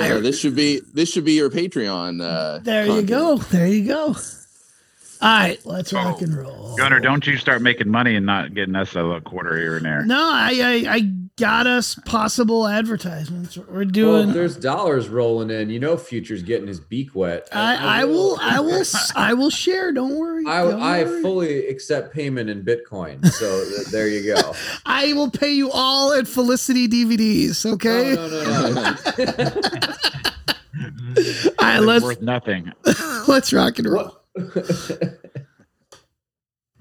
right. Yeah, this should be this should be your Patreon. Uh, there you go. There you go. All right, let's rock and roll. Gunner, don't you start making money and not getting us a little quarter here and there. No, I, I I got us possible advertisements. We're doing. if there's dollars rolling in, you know, Future's getting his beak wet. I, I will I will I will share. Don't worry. I, don't I worry. fully accept payment in Bitcoin. So th- there you go. I will pay you all at Felicity DVDs. Okay. No, no, no, no. All right, let's worth nothing. let's rock and roll.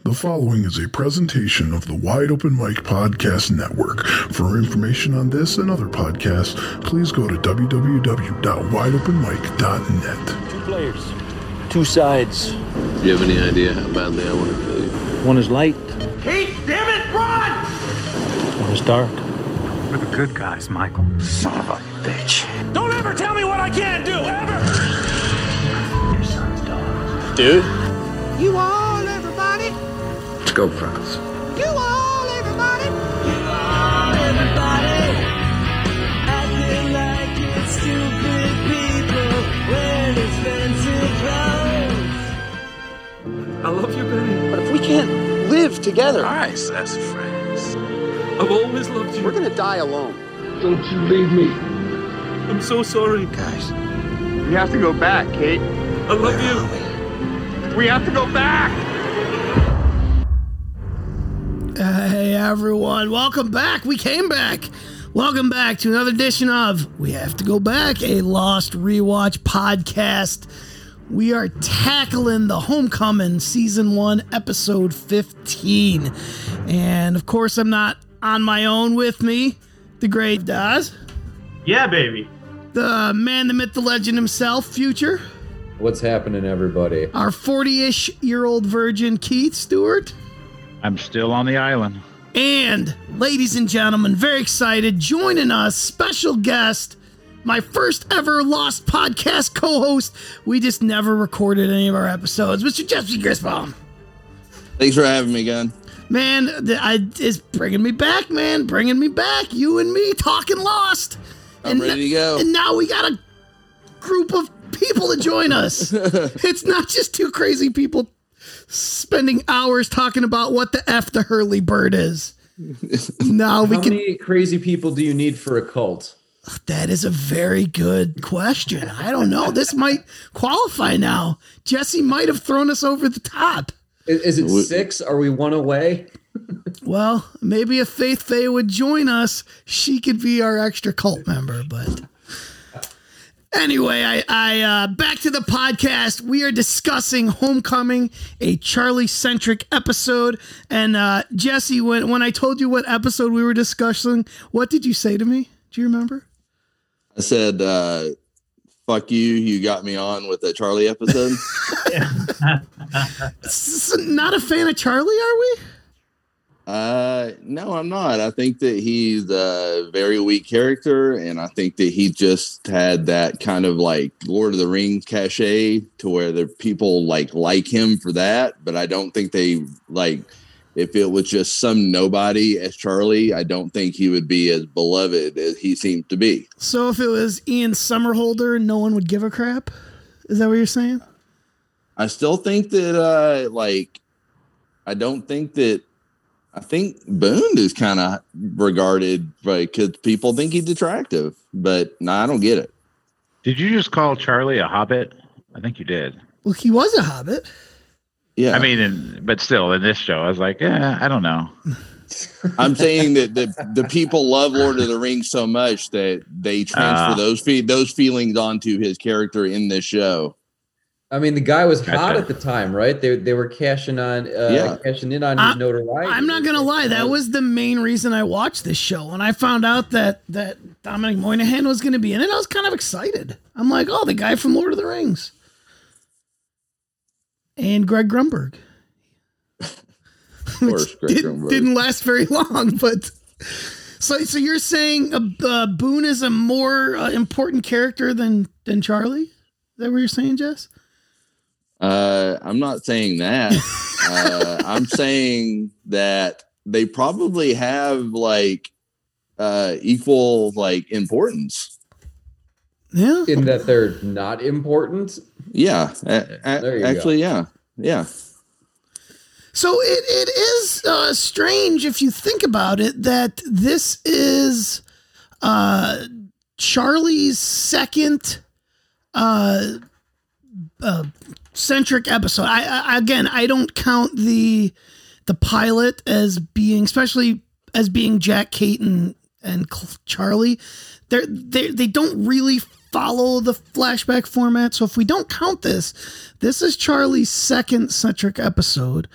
The following is a presentation of the Wide Open Mic Podcast Network. For information on this and other podcasts, please go to www.wideopenmic.net. Two players, two sides. Do you have any idea how badly I want to kill you? One is light, Pete, damn it, run! one is dark. We're the good guys, Michael. Son of a bitch. Don't ever tell me what I can't do, ever! Your son's dog. Dude, You all, everybody! Let's go, Franz. You all, everybody! I love you, Benny. But if we can't live together, Nice as friends. I've always loved you. we're gonna die alone. Don't you leave me. I'm so sorry. Guys, We have to go back, Kate. I love you. We have to go back. Hey everyone, welcome back. We came back. Welcome back to another edition of We Have to Go Back, a Lost Rewatch podcast. We are tackling the Homecoming Season 1, Episode 15. And of course, I'm not on my own with me, the great Daz, Yeah, baby. the man, the myth, the legend himself, Future, What's happening, everybody? our 40 ish year old virgin, Keith Stewart. I'm still on the island. And, ladies and gentlemen, very excited, joining us, special guest, my first ever Lost podcast co host. We just never recorded any of our episodes, Mr. Jesse Grisbaum. Thanks for having me, Gun. Man, I, it's bringing me back, man, bringing me back. You and me talking Lost. I'm ready to go. And now we got a group of people to join us. it's not just two crazy people spending hours talking about what the F the Hurley bird is. Now we How can many crazy people do you need for a cult? That is a very good question. I don't know. This might qualify now. Jesse might have thrown us over the top. Is, is it six? Are we one away? Well, maybe if Faith Faye would join us, she could be our extra cult member. But anyway, I, I uh, back to the podcast. We are discussing Homecoming, a Charlie centric episode. And uh, Jesse, when when I told you what episode we were discussing, what did you say to me? Do you remember? I said, uh, "Fuck you." You got me on with that Charlie episode. Not a fan of Charlie, are we? Uh, no, I'm not. I think that he's a very weak character, and I think that he just had that kind of like Lord of the Rings cachet to where the people like like him for that. But I don't think they like. If it was just some nobody as Charlie, I don't think he would be as beloved as he seems to be. So if it was Ian Somerhalder, no one would give a crap. Is that what you're saying? I still think that uh like I don't think that I think Boone is kind of regarded because people think he's attractive, but no, I don't get it. Did you just call Charlie a hobbit? I think you did. Well, he was a hobbit. Yeah, I mean, in, but still, in this show, I was like, yeah, I don't know. I'm saying that the the people love Lord of the Rings so much that they transfer Ah. those fe- those feelings onto his character in this show. I mean, the guy was hot at the time, right? They they were cashing on, uh, Yeah. cashing in on I- his notoriety. I'm not gonna lie, that was the main reason I watched this show. When I found out that that Dominic Monaghan was gonna be in it, I was kind of excited. I'm like, oh, the guy from Lord of the Rings. And Greg Grunberg. Of course, Greg Did, Grunberg. didn't last very long, but so so you're saying uh, uh, Boone is a more uh, important character than than Charlie? Is that what you're saying, Jess? I'm not saying that. uh, I'm saying that they probably have like uh, equal like importance. Yeah. in that they're not important. Yeah, a- a- There you go. actually, yeah, yeah. So it, it is uh, strange if you think about it that this is uh, Charlie's second uh, uh, centric episode. I, I again, I don't count the the pilot as being, especially as being Jack, Kate, and and Charlie. They're, they they don't really follow the flashback format. So if we don't count this, this is Charlie's second centric episode,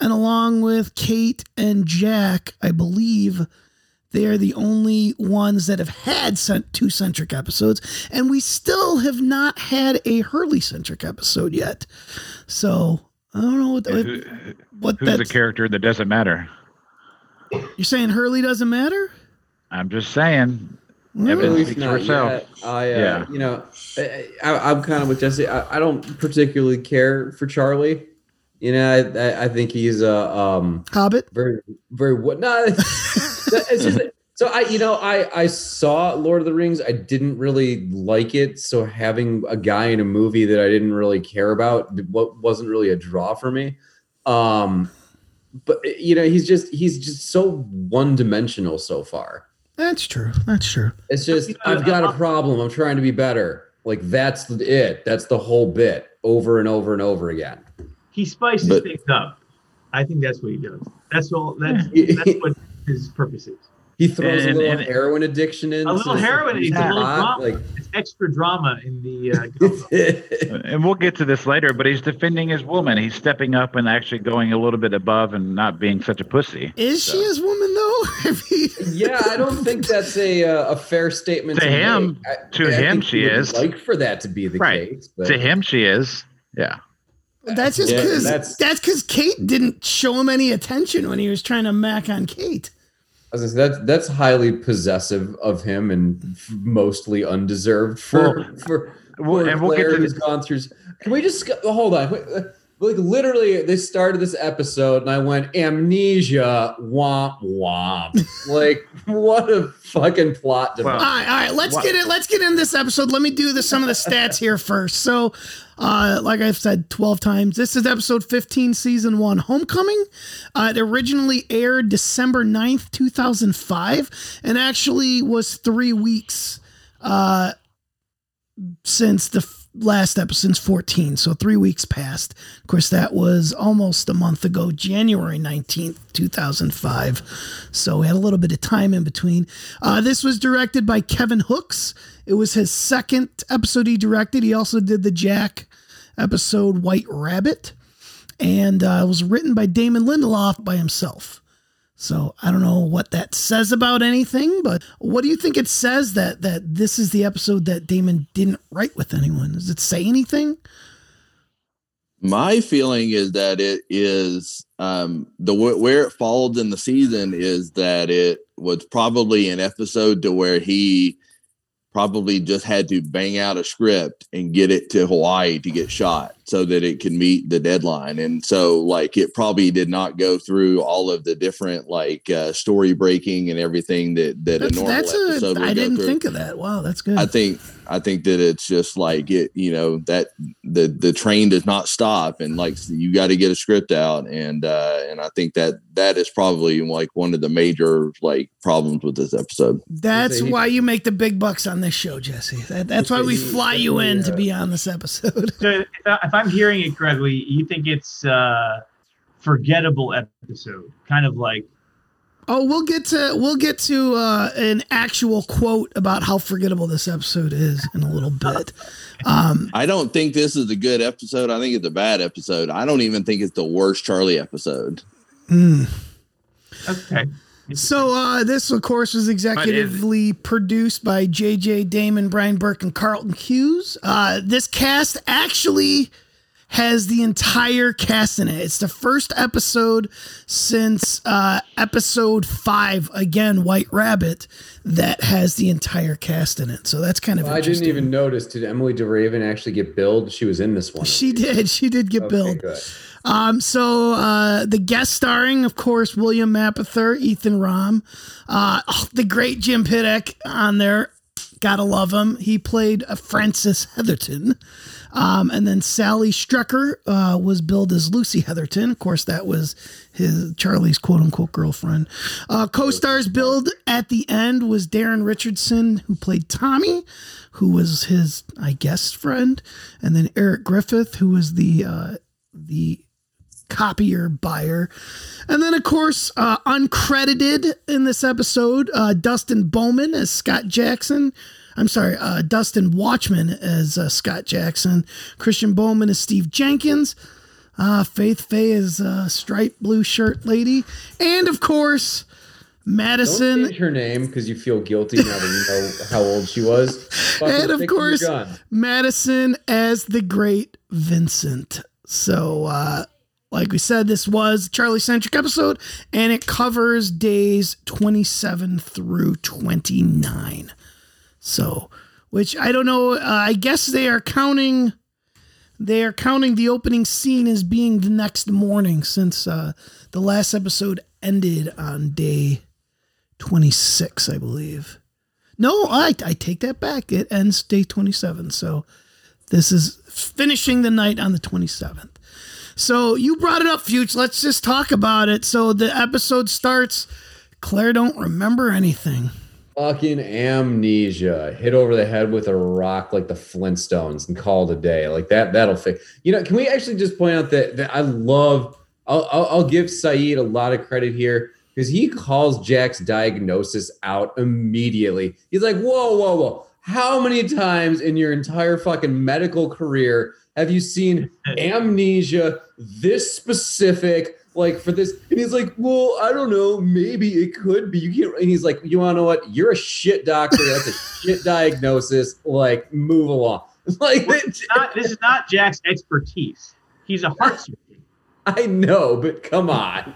and along with Kate and Jack, I believe they are the only ones that have had two centric episodes, and we still have not had a Hurley centric episode yet. So I don't know what, Who- what Who's the character that doesn't matter? You're saying Hurley doesn't matter? I'm just saying. Mm. Evidence At least speaks for not itself. yet. I, uh, Yeah. you know, I, I, I'm kind of with Jesse. I, I don't particularly care for Charlie. You know, I, I, I think he's a um, Hobbit. very, very what? No, it's just so I, you know, I, I saw Lord of the Rings. I didn't really like it. So having a guy in a movie that I didn't really care about, what wasn't really a draw for me. Um, but you know, he's just he's just so one dimensional so far. That's true. That's true. It's just I've got a problem. I'm trying to be better. Like that's the- it. That's the whole bit over and over and over again. He spices But- things up. I think that's what he does. That's all. That's that's what his purposes. He throws And- a little and- heroin addiction in. A little so heroin. he's It's a little hot, drama. It's extra drama in the. Uh. And we'll get to this later, but he's defending his woman. He's stepping up and actually going a little bit above and not being such a pussy. Is she his woman though? Yeah, I don't think that's a uh, a fair statement To to, him- I- to I him she is. Like for that to be the Right. case, but To him, she is. Yeah. that's just because that's- that's because Kate didn't show him any attention when he was trying to mac on Kate. I was that's that's highly possessive of him and f- mostly undeserved for Well, for, for and we'll get to who's the- gone through. Can we just hold on? Wait, Like literally, they started this episode and I went amnesia, womp womp. like what a fucking plot Well, device. All right, all right. Let's What? get it. Let's get in this episode. Let me do the, some of the stats here first. So, uh, like I've said twelve times, this is episode fifteen, season one, Homecoming. Uh, it originally aired December 9th, two thousand five, and actually was three weeks uh, since the f- last episode, since fourteen. So three weeks passed. Of course, that was almost a month ago, January nineteenth, two thousand five. So we had a little bit of time in between. Uh, this was directed by Kevin Hooks. It was his second episode he directed. He also did the Jack episode White Rabbit. And uh, it was written by Damon Lindelof by himself. So I don't know what that says about anything, but what do you think it says that that this is the episode that Damon didn't write with anyone? Does it say anything? My feeling is that it is um, the where it falls in the season is that it was probably an episode to where he probably just had to bang out a script and get it to Hawaii to get shot so that it can meet the deadline. And so like it probably did not go through all of the different like uh, story breaking and everything that that a That's, normal that's episode a. would I go didn't through. think of that. Wow, that's good. I think I think that it's just like it, you know, that the the train does not stop, and like you got to get a script out, and uh, and I think that that is probably like one of the major like problems with this episode. That's He- why you make the big bucks on this show, Jesse. That, that's why we fly you in to be on this episode. if, I- if I'm hearing it correctly, you think it's uh, forgettable episode, kind of like Oh, we'll get to we'll get to uh, an actual quote about how forgettable this episode is in a little bit. Um, I don't think this is a good episode. I think it's a bad episode. I don't even think it's the worst Charlie episode. mm. okay. So uh, this, of course, was executively produced by J.J. Damon, Bryan Burk, and Carlton Cuse. Uh, this cast actually has the entire cast in it. It's the first episode since uh, episode five, again, White Rabbit, that has the entire cast in it. So that's kind of I didn't even notice. Did Emilie de Ravin actually get billed? She was in this one. She did. She did get Okay, billed. good. Um, so uh, the guest starring, of course, William Mapother, Ethan Rom, uh, oh, the great Jim Piddock on there. Gotta love him. He played uh, Francis Heatherton. Um, and then Sally Strecker uh, was billed as Lucy Heatherton. Of course, that was his Charlie's quote unquote girlfriend. Uh, co-stars billed at the end was Darren Richardson, who played Tommy, who was his, I guess, friend, and then Eric Griffith, who was the uh, the copier buyer. And then, of course, uh, uncredited in this episode, uh, Dustin Bowman as Scott Jackson. I'm sorry, uh, Dustin Watchman as uh, Scott Jackson. Christian Bowman as Steve Jenkins. Uh, Faith Faye is uh, striped blue shirt lady. And, of course, Madison. Don't change her name because you feel guilty now that you know how old she was. Fucking and, of stick to your course. Madison as the great Vincent. So, uh, like we said, this was Charlie centric episode, and it covers days 27 through 29. So, which I don't know. Uh, I guess they are counting. They are counting the opening scene as being the next morning, since uh, the last episode ended on day 26, I believe. No, I, I take that back. It ends day 27. So this is finishing the night on the 27th. So you brought it up, Fuchs. Let's just talk about it. So the episode starts. Claire don't remember anything. Fucking amnesia. Hit over the head with a rock like the Flintstones and call it a day. Like that, that'll fix. You know, can we actually just point out that, that I love, I'll, I'll, I'll give Sayid a lot of credit here because he calls Jack's diagnosis out immediately. He's like, whoa, whoa, whoa. How many times in your entire fucking medical career have you seen amnesia this specific? Like for this, and he's like, "Well, I don't know. Maybe it could be. You can't." And he's like, "You want to know what? You're a shit doctor. That's a shit diagnosis. Like, move along." Like, Well, it's not, this is not Jack's expertise. He's a heart surgeon. I know, but come on.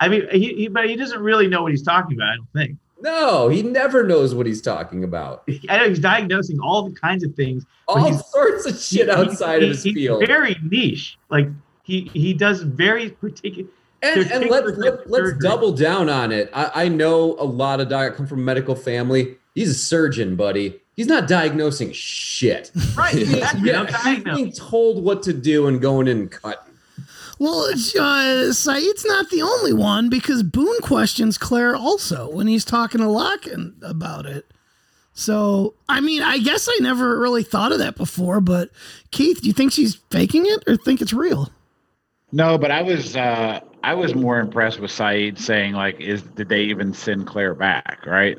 I mean, he, he but he doesn't really know what he's talking about. I don't think. No, he never knows what he's talking about. I know he's diagnosing all the kinds of things. All sorts of shit he- outside he- of his he's field. Very niche. Like he he does very particular. And, and let's let, let's double down on it. I, I know a lot of doc come from a medical family. He's a surgeon, buddy. He's not diagnosing shit. Right. Exactly. Yeah, I'm he's being told what to do and going in and cutting. Well, it's, uh, Sayid's not the only one because Boone questions Claire also when he's talking to Locken about it. So, I mean, I guess I never really thought of that before, but Keith, do you think she's faking it or think it's real? No, but I was uh I was more impressed with Sayid saying like, "Is did they even send Claire back?" Right?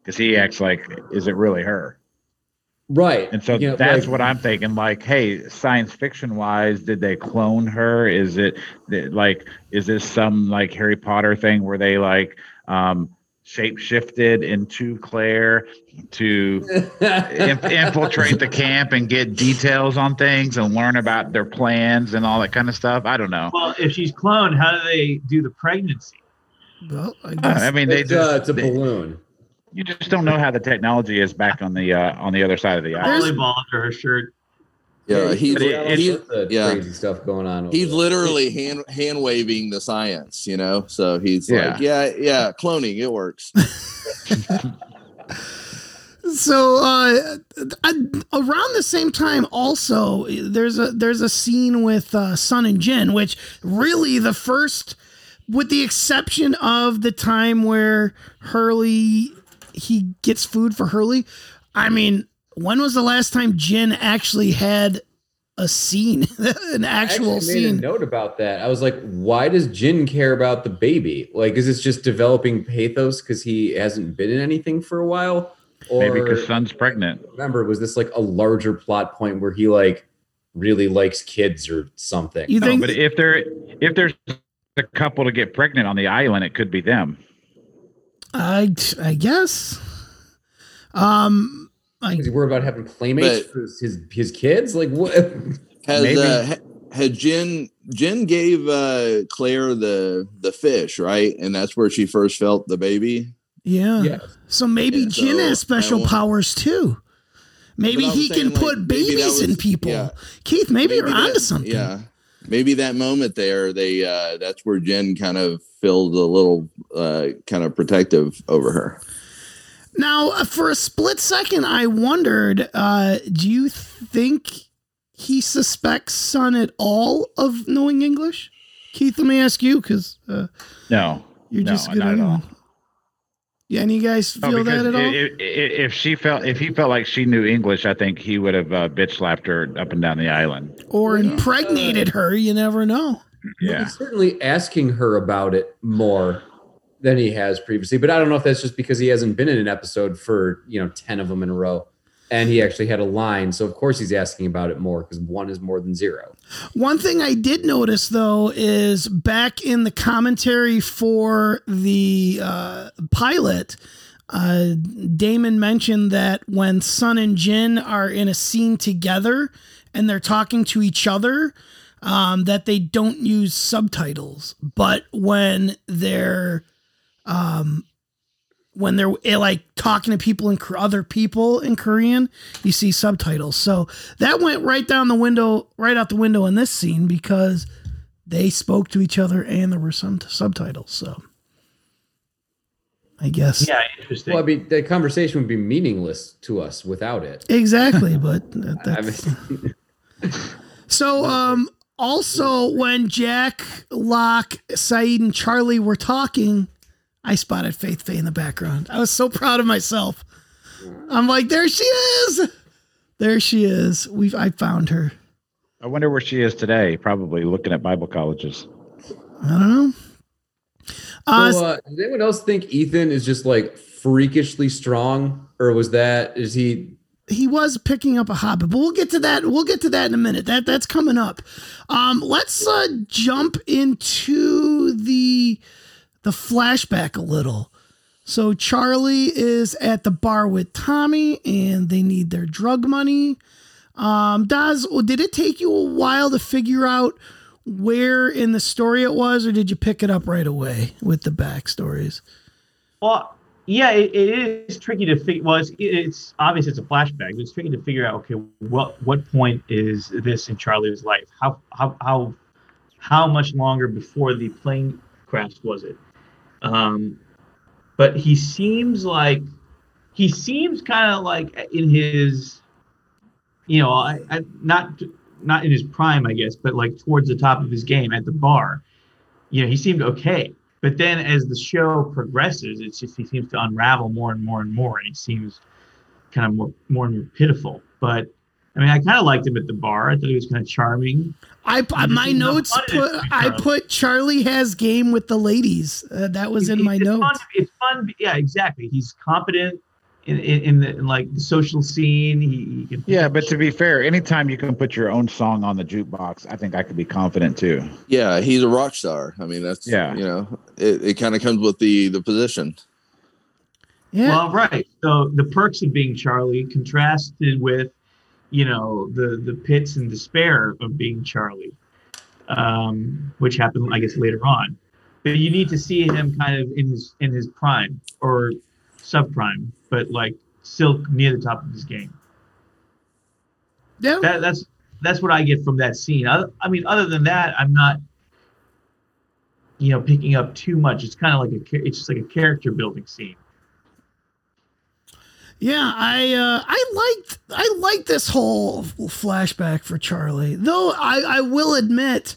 Because he acts like, "Is it really her?" Right. And so You know, that's like- what I'm thinking. Like, hey, science fiction wise, did they clone her? Is it like, is this some like Harry Potter thing where they like um, shape shifted into Claire to inf- infiltrate the camp and get details on things and learn about their plans and all that kind of stuff? I don't know. Well, if she's cloned, how do they do the pregnancy? Well, I Uh, guess. I mean, they it's, just uh, it's a they- balloon. you just don't know how the technology is back on the uh, on the other side of the aisle. Volleyball under her shirt. Yeah, he's But it- got all it's- yeah. crazy stuff going on. he's there. literally hand hand waving the science, you know. So he's Yeah. like, yeah, yeah, cloning it works. So uh, uh, around the same time, also there's a there's a scene with uh, Sun and Jin, which really the first, with the exception of the time where Hurley he gets food for Hurley. I mean, when was the last time Jin actually had a scene, an I actual actually made a scene? note about that. I was like, why does Jin care about the baby? Like, is this just developing pathos because he hasn't been in anything for a while? Or Maybe because Sun's pregnant. remember, was this like a larger plot point where he like really likes kids or something? You No, think? but if there if there's a couple to get pregnant on the island, it could be them. I I guess. Um, I Is he worried about having playmates But- for his, his his kids? Like what? Has Maybe. uh, had Jin Jin gave uh, Claire the the fish, right? And that's where she first felt the baby. yeah. Yeah. So maybe Yeah, Jin so has special powers too. Maybe he saying, can like, put maybe that babies in people. yeah. Keith, maybe, you're that- onto something. Yeah. Maybe that moment there, they uh that's where Jin kind of felt a little uh kind of protective over her. Now, uh, for a split second, I wondered: uh, Do you think he suspects Sun at all of knowing English? Keith, let me ask you because uh, No, you're no, just good not at at all. Yeah, any of you guys No, feel that at all? If, if, if she felt, if he felt like she knew English, I think he would have uh, bitch slapped her up and down the island. or impregnated her? You never know. Yeah, He's certainly asking her about it more than he has previously. But I don't know if that's just because he hasn't been in an episode for you know ten of them in a row, and he actually had a line. So of course he's asking about it more because one is more than zero. One thing I did notice though is back in the commentary for the uh, pilot, uh, Damon mentioned that when Sun and Jin are in a scene together and they're talking to each other, um, that they don't use subtitles. But when they're um, when they're eh, like talking to people and other people in Korean, you see subtitles. So that went right down the window, right out the window in this scene because they spoke to each other and there were some subtitles. So I guess Yeah, interesting. Well, I mean, the conversation would be meaningless to us without it. exactly, but that- I that's mean, So, um, also when Jack, Locke, Sayid, and Charlie were talking, I spotted Faith Faye in the background. I was so proud of myself. I'm like, there she is. There she is. We've I found her. I wonder where she is today. Probably looking at Bible colleges. I don't know. Uh, so, uh, does anyone else think Ethan is just like freakishly strong, or was that is he? he was picking up a hobbit, but we'll get to that. We'll get to that in a minute. That that's coming up. Um, let's uh, jump into the the flashback a little. So Charlie is at the bar with Tommy, and they need their drug money. Um, Daz, did it take you a while to figure out where in the story it was, or did you pick it up right away with the backstories? Well, yeah, it, it is tricky to figure. Well, it's, it's obvious it's a flashback. But it's tricky to figure out. Okay, what what point is this in Charlie's life? How how how how much longer before the plane crash was it? Um, but he seems like he seems kind of like in his, you know, I, I not not in his prime, I guess, but like towards the top of his game at the bar. You know, he seemed okay. But then as the show progresses, it's just he seems to unravel more and more and more, and he seems kind of more more and more pitiful. But I mean, I kind of liked him at the bar. I thought he was kind of charming. I my notes put I Charlie. put Charlie has game with the ladies. Uh, that was in my it's Fun, notes. it's fun. Yeah, exactly. He's competent in in, in, the, in like the social scene. He, he can Yeah, but to be fair, anytime you can put your own song on the jukebox, I think I could be confident too. Yeah, he's a rock star. I mean, that's Yeah. You know, it, it kind of comes with the the position. Yeah. Well, right. So the perks of being Charlie contrasted with, you know, the the pits and despair of being Charlie, um, which happened, I guess, later on. But you need to see him kind of in his in his prime or subprime, but like still near the top of his game. yeah. That that's that's what I get from that scene. I, I mean, other than that, I'm not, you know, picking up too much. It's kind of like a it's just like a character building scene. Yeah, I uh, I liked I liked this whole flashback for Charlie. Though I, I will admit,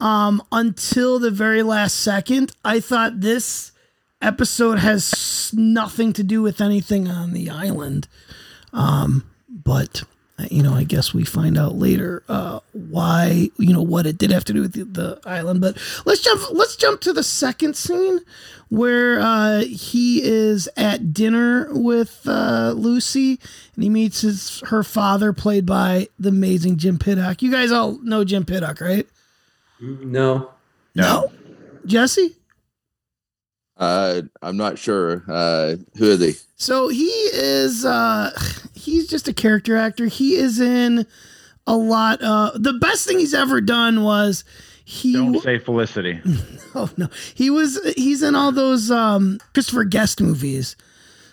um, until the very last second, I thought this episode has nothing to do with anything on the island. Um, but you know, I guess we find out later uh, why you know what it did have to do with the, the island. But let's jump let's jump to the second scene where uh, he is at dinner with uh, Lucy and he meets his her father, played by the amazing Jim Piddock. You guys all know Jim Piddock, right? No, No, Jesse. Uh, I'm not sure. Uh, who is he? So he is uh he's just a character actor. He is in a lot uh the best thing he's ever done was he Don't say Felicity. Oh no. He was he's in all those um Christopher Guest movies.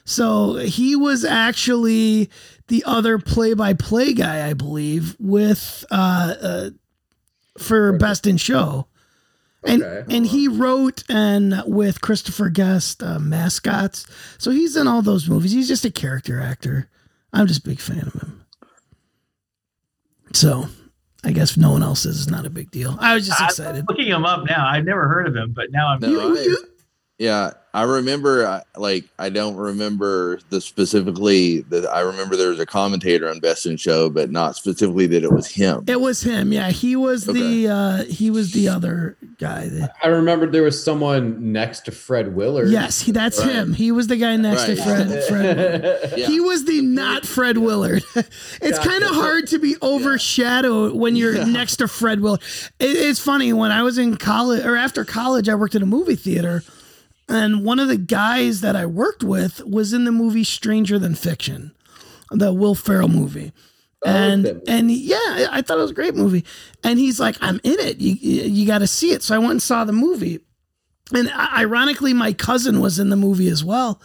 So he was actually the other play-by-play guy, I believe, with uh, uh for Best in Show. And Okay. and he wrote and with Christopher Guest uh, mascots, so he's in all those movies. He's just a character actor. I'm just a big fan of him. So, I guess no one else is, it's not a big deal. I was just I'm excited. looking him up now. I've never heard of him, but now I'm. No, I- yeah, I remember. uh, Like, I don't remember the specifically that. I remember there was a commentator on Best in Show, but not specifically that it was him. It was him. Yeah, he was the uh he was the other guy. That, I remember there was someone next to Fred Willard. yes, he, that's Right. him. He was the guy next to Fred. Fred. Yeah. He was the not Fred Willard. it's Gotcha. kind of hard to be overshadowed when you're Yeah. next to Fred Willard. It, it's funny when I was in college or after college, I worked at a movie theater, and one of the guys that I worked with was in the movie Stranger Than Fiction, the Will Ferrell movie. And movie. and yeah, I thought it was a great movie. And he's like, "I'm in it. You you got to see it." So I went and saw the movie. And ironically, my cousin was in the movie as well,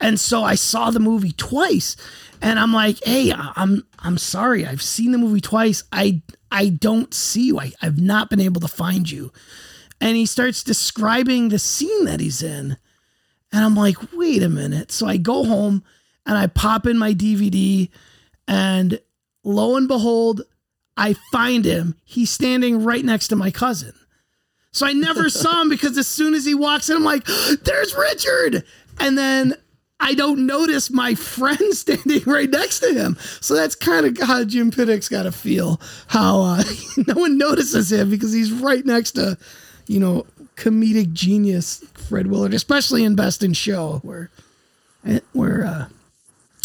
and so I saw the movie twice. And I'm like, "Hey, I'm I'm sorry. I've seen the movie twice. I I don't see you. I, I've not been able to find you." And he starts describing the scene that he's in, and I'm like, "Wait a minute." So I go home and I pop in my DVD, and lo and behold, I find him. He's standing right next to my cousin. So I never saw him because as soon as he walks in, I'm like, there's Richard. And then I don't notice my friend standing right next to him. So that's kind of how Jim Piddock's got to feel. How uh, no one notices him because he's right next to, you know, comedic genius Fred Willard, especially in Best in Show, where, where, uh,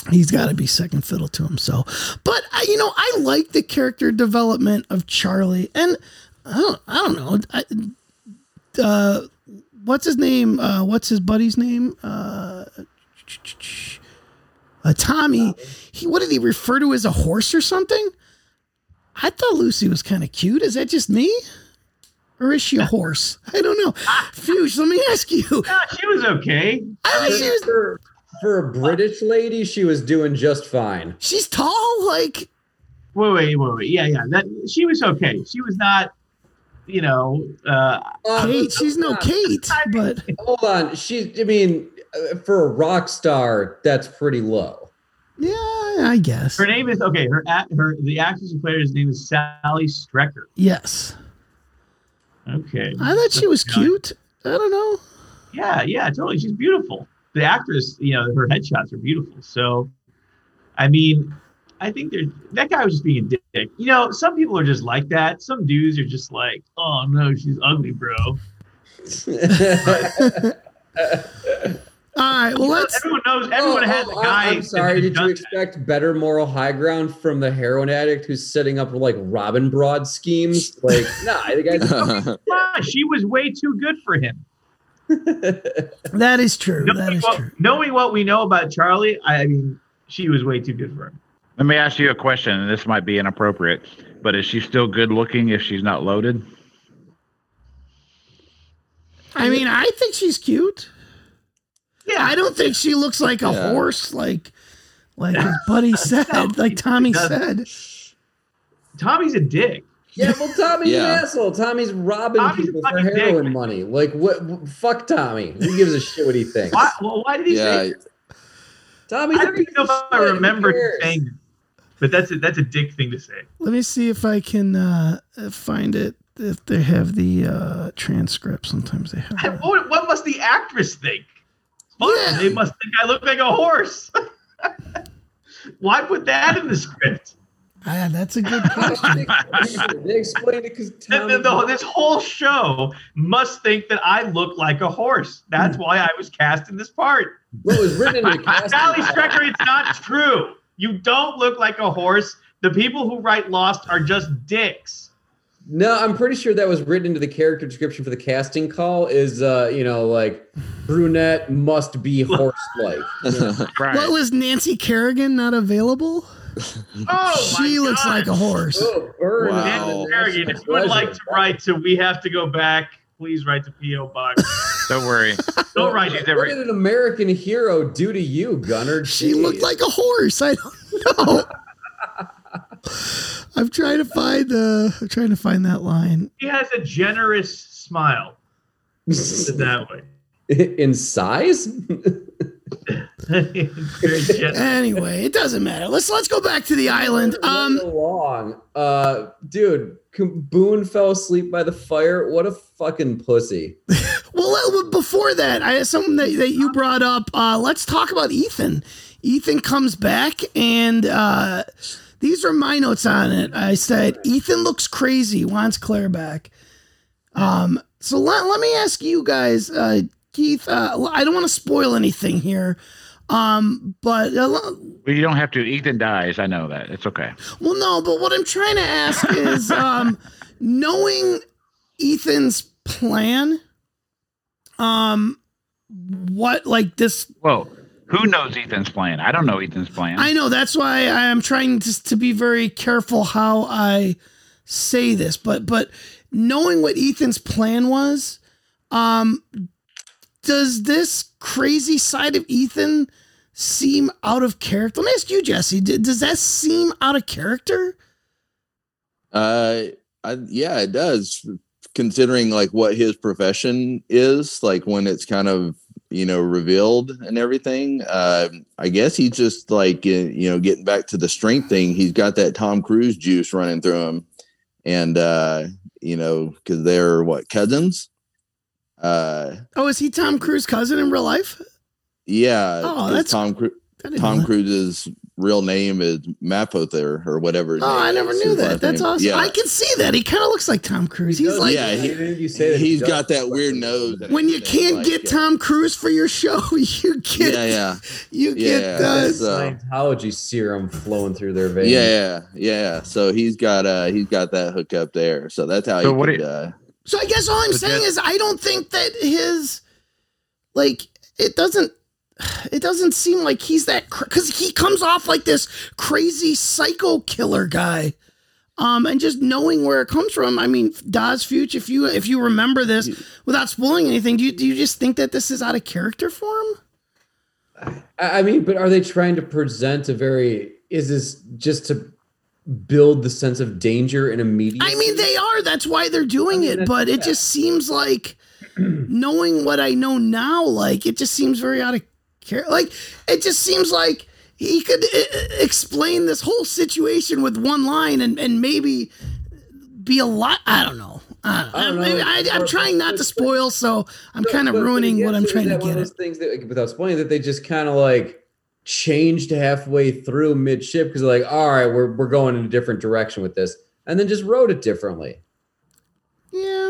he's got to be second fiddle to him. So, but I, you know, I like the character development of Charlie, and I don't, I don't know, I, uh, what's his name? Uh, what's his buddy's name? Uh, uh, Tommy. He, what did he refer to as a horse or something? I thought Lucy was kind of cute. Is that just me? Or is she a horse? I don't know. Fuge, let me ask you. No, she was okay. I mean, she was, for, for a British lady, she was doing just fine. she's tall, like Wait, wait, wait, wait. Yeah, yeah. That she was okay. She was not, you know, uh, Uh, Kate. She's no Kate, but Hold on. She, I mean, uh, for a rock star, that's pretty low. yeah, I guess. her name is okay. Her act, her the actress who played her, name is Sally Strecker. Yes. Okay. I thought she was cute. I don't know. Yeah, yeah, totally. She's beautiful. The actress, you know, her headshots are beautiful. So, I mean, I think there that guy was just being a dick. You know, some people are just like that. Some dudes are just like, oh no, she's ugly, bro. All right. Well, let's. Everyone knows. Everyone Oh, has oh, oh a guy. I'm sorry. Did you does expect better moral high ground from the heroin addict who's setting up like Robin Broad schemes? Like, nah, the guy's that. Fine, She was way too good for him. That is true. That Knowing is what, true. knowing what we know about Charlie, I mean, she was way too good for him. Let me ask you a question, and this might be inappropriate, but is she still good looking if she's not loaded? I mean, I think she's cute. Yeah, I don't think she looks like a Yeah. horse, like like his buddy said, like Tommy said. Tommy's a dick. yeah. Well, Tommy's Yeah. an asshole. Tommy's robbing Tommy's people for fucking dick. heroin money. Like, what? what- Fuck Tommy. Who gives a shit what he thinks? Why, well, why did he yeah, say? Tommy's I a don't even know if I remember him cares? saying but that's a, that's a dick thing to say. Let me see if I can uh, find it. If they have the uh, transcript, sometimes they have. What, what must the actress think? Fuck, Yeah. They must think I look like a horse. Why put that in the script? Ah, that's a good question. they explained it because The- the- the- this whole show must think that I look like a horse. That's why I was cast in this part. Well, it was written in the casting. Sally Strecker, it's not true. You don't look like a horse. The people who write Lost are just dicks. No, I'm pretty sure that was written into the character description for the casting call. Is uh, you know, like brunette must be horse-like. Right. What was Nancy Kerrigan not available? Oh, she my looks God. like a horse. oh, burn. Wow. Nancy Kerrigan, if you would like to write to We Have to Go Back, please write to P.O. Box. Don't worry. Don't write She's it. What did an American hero do to you, Gunnar? She looked like a horse. I don't know. I'm trying to find the. I'm trying to find that line. He has a generous smile. That way. In size? Anyway, it doesn't matter. Let's let's go back to the island. Um, Right along. Uh, dude, Boone fell asleep by the fire. What a fucking pussy. well, uh, before that, I have something that, that you brought up. Uh, let's talk about Ethan. Ethan comes back, and uh, these are my notes on it. I said Ethan looks crazy, wants Claire back. Um, so let, let me ask you guys, uh, Keith. Uh, I don't want to spoil anything here, um, but uh, Well, you don't have to. Ethan dies. I know that. It's okay. well, no, but what I'm trying to ask is, um, knowing Ethan's plan, um, what like this? Well, who knows Ethan's plan? I don't know Ethan's plan. I know that's why I am trying to to be very careful how I say this, but but knowing what Ethan's plan was, um, does this crazy side of Ethan seem out of character? Let me ask you, Jesse. d- Does that seem out of character? Uh, I, yeah, it does. Considering like what his profession is, like when it's kind of you know revealed and everything. Uh, I guess he's just like uh, you know getting back to the strength thing. He's got that Tom Cruise juice running through him, and uh, you know because they're what cousins. Uh, Oh, is he Tom Cruise' cousin in real life? yeah. Oh, that's- Tom Cruise. I didn't know Tom. Cruise's real name is Mapother or whatever. Oh, name I never knew that. That's name. awesome. Yeah. I can see that. He kind of looks like Tom Cruise. He's like, yeah, he, you say that he he's does got that weird nose. when you can't like, get uh, Tom Cruise for your show, you get Yeah, yeah, you get yeah. uh, so- Scientology serum flowing through their veins. yeah, yeah, yeah. So he's got uh he's got that hookup there. So that's how So he what could, it- uh, So I guess all I'm saying Jet- is I don't think that his like it doesn't it doesn't seem like he's that because he comes off like this crazy psycho killer guy. Um, and just knowing where it comes from, I mean, Daz Future, if you if you remember this without spoiling anything, do you do you just think that this is out of character for him? I I mean, but are they trying to present a very? Is this just to build the sense of danger and immediacy? I mean, they are. That's why they're doing it. But it just seems like, knowing what I know now, like it just seems very out of care. Like it just seems like he could uh, explain this whole situation with one line and and maybe be a lot. I don't know. I don't, I don't know. Maybe I, I'm trying not to spoil, so I'm kind of ruining what I'm trying to get of those things that, without spoiling, that they just kind of like changed halfway through mid ship because like, all right, we're we're going in a different direction with this, and then just wrote it differently.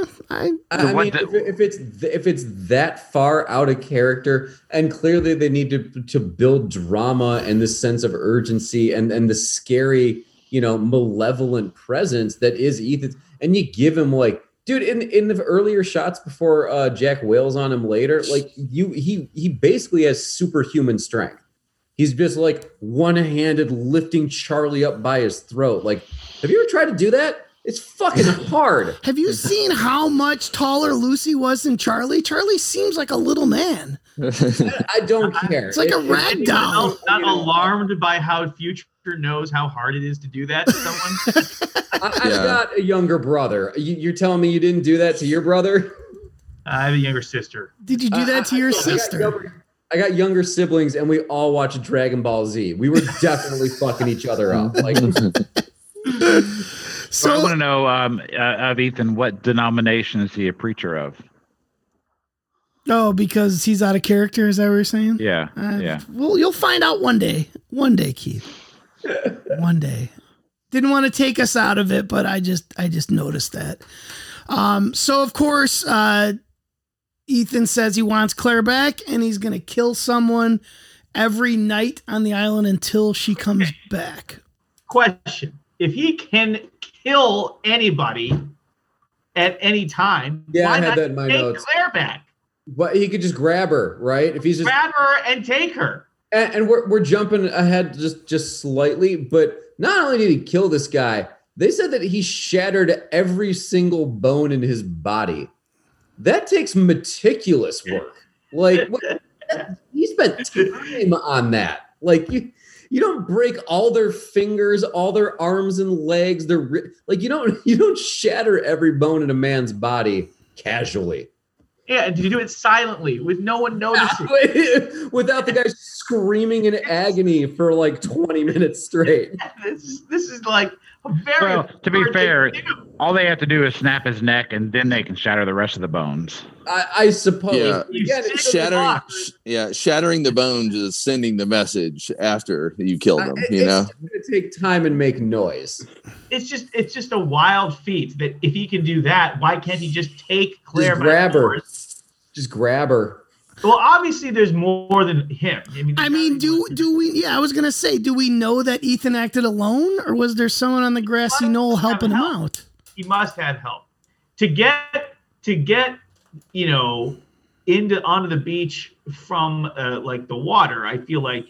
Yeah, I. I, So I what mean, the- if, if it's if it's that far out of character, and clearly they need to to build drama and this sense of urgency and and the scary, you know, malevolent presence that is Ethan, and you give him like, dude, in in the earlier shots before uh, Jack wails on him later, like you, he he basically has superhuman strength. He's just like one handed lifting Charlie up by his throat. Like, have you ever tried to do that? It's fucking hard. Have you seen how much taller Lucy was than Charlie? Charlie seems like a little man. I don't care. It's like a It- rag it- doll. Not, not alarmed by how Future knows how hard it is to do that to someone. I, I've Yeah. got a younger brother. You, you're telling me you didn't do that to your brother? I have a younger sister. Did you do that to I- I- your I got sister? younger- I got younger siblings, and we all watched Dragon Ball Z. We were definitely fucking each other up. Like, So I want to know um, uh, of Ethan, what denomination is he a preacher of? Oh, because he's out of character, is that what you're saying? Yeah, Uh, yeah. Well, you'll find out one day. One day, Keith. one day. Didn't want to take us out of it, but I just I just noticed that. Um, so of course, uh, Ethan says he wants Claire back, and he's gonna kill someone every night on the island until she comes back. Question: If he can kill anybody at any time, Yeah, why I had that in my take notes. Claire back? but he could just grab her, right? If he's just Grab her and take her. and, and we're, we're jumping ahead just just slightly but not only did he kill this guy they said that he shattered every single bone in his body that takes meticulous work like what, he spent time on that like you you don't break all their fingers all their arms and legs their ri- like you don't you don't shatter every bone in a man's body casually. Yeah, and to do it silently with no one noticing. Without the guy screaming in agony for like 20 minutes straight. this, is, this is like very. Well, to be fair, to all they have to do is snap his neck, and then they can shatter the rest of the bones. I, I suppose. Yeah. Again, shattering, sh- yeah, shattering the bones is sending the message after you kill them. I- You know, it's going to take time and make noise. it's just it's just a wild feat that if he can do that, why can't he just take Claire? Just by grab her. Just grab her. Well, obviously, there's more than him. I mean, I mean, do do we? Yeah, I was gonna say, do we know that Ethan acted alone, or was there someone on the grassy knoll helping him out? he must have help to get to get you know into onto the beach from uh, like the water. I feel like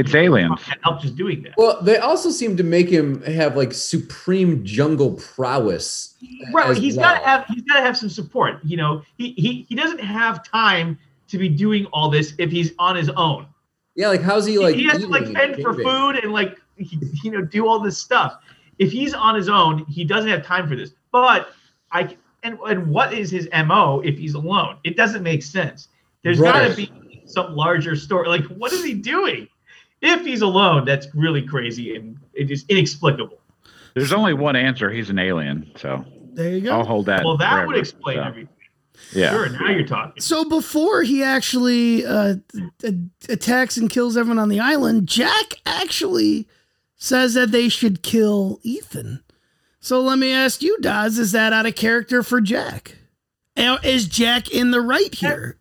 It's aliens. can help just doing that. Well, they also seem to make him have like supreme jungle prowess. Right, as he's well. got to have he's got to have some support. You know, he he he doesn't have time to be doing all this if he's on his own. Yeah, like how's he like? he has to like fend for food and like he, you know do all this stuff. If he's on his own, he doesn't have time for this. But I and and what is his mo if he's alone? It doesn't make sense. There's got to be some larger story. Like what is he doing? If he's alone, that's really crazy and it is inexplicable. There's only one answer. He's an alien. So There you go. I'll hold that. Well, that would explain so, everything. Yeah. Sure, now you're talking. So before he actually uh, attacks and kills everyone on the island, Jack actually says that they should kill Ethan. So let me ask you, Daz, is that out of character for Jack? Is Jack in the right here?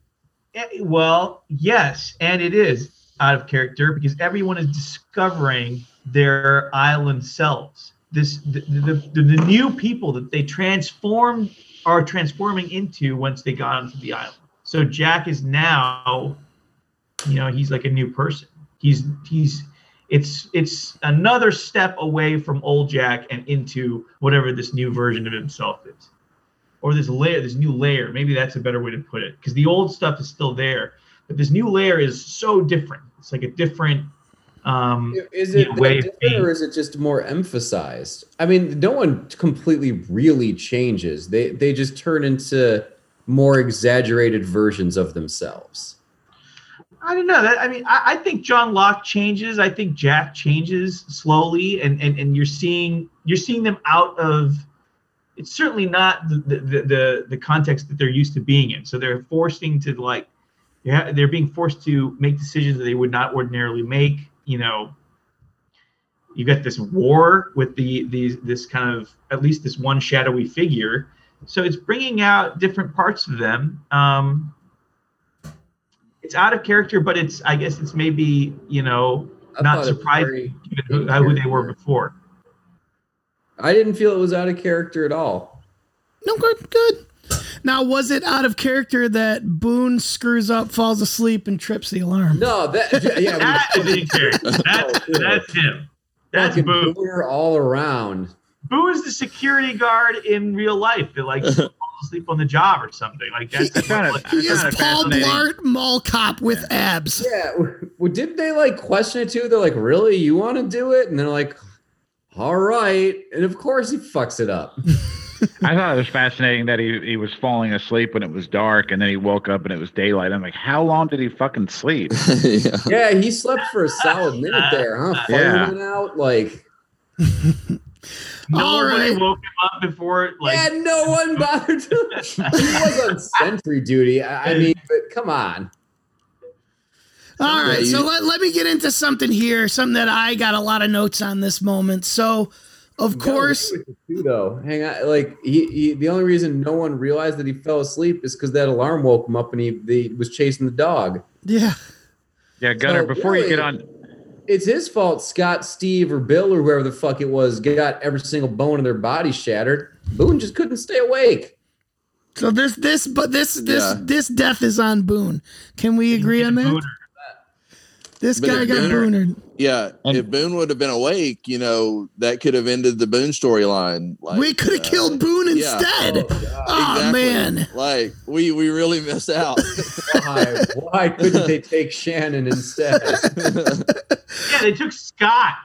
Eh, Well, yes, and it is out of character because everyone is discovering their island selves. This the, the, the, the new people that they transform are transforming into once they got onto the island. So Jack is now, you know, he's like a new person. He's he's it's it's another step away from old Jack and into whatever this new version of himself is or this layer, this new layer. Maybe that's a better way to put it, because the old stuff is still there, but this new layer is so different. It's like a different. Um, Is you it know, way different, or is it just more emphasized? I mean, no one completely really changes. They they just turn into more exaggerated versions of themselves. I don't know. That I mean, I, I think John Locke changes. I think Jack changes slowly, and and and you're seeing you're seeing them out of. It's certainly not the the, the, the context that they're used to being in. So they're forcing to like, yeah, they're being forced to make decisions that they would not ordinarily make. You know, you got this war with the these this kind of at least this one shadowy figure. So it's bringing out different parts of them. Um, it's out of character, but it's I guess it's maybe you know I not thought it was surprising given who, who they were before. I didn't feel it was out of character at all. No, good, good. Now, was it out of character that Boone screws up, falls asleep, and trips the alarm? No, that yeah, That is in character. That's, that's him. That's fucking Boo. boomer all around. Boo is the security guard in real life that like falls asleep on the job or something. Like that's I found it- like, He is kinda Paul. Blart, mall cop with abs. Yeah, well, did they like question it too? They're like, "Really, you want to do it?" And they're like, "All right." And of course, he fucks it up. I thought it was fascinating that he, he was falling asleep when it was dark, and then he woke up and it was daylight. I'm like, how long did he fucking sleep? yeah. Yeah, he slept for a solid minute there, huh? Yeah. Fireman out, like, no All one right. woke him up before it. like yeah, no one bothered to. he was on sentry duty. I I mean, but come on. All right, so let, let me get into something here, something that I got a lot of notes on this moment. So, of course, with too, though. Hang on, like he, he, the only reason no one realized that he fell asleep is because that alarm woke him up and he, he was chasing the dog. yeah. Yeah, Gunner, So, before you get on, It's his fault. Scott, Steve, or Bill, or whoever the fuck it was, got every single bone in their body shattered. Boone just couldn't stay awake. So this this but this this Yeah. this death is on Boone. Can we agree on that? Booner. This But guy got Booner- Booner. Yeah, And- if Boone would have been awake, you know, that could have ended the Boone storyline. Like, we could have uh, killed Boone yeah. instead. Oh, exactly. man. Like we we really miss out. Why, why couldn't they take Shannon instead? Yeah, they took Scott,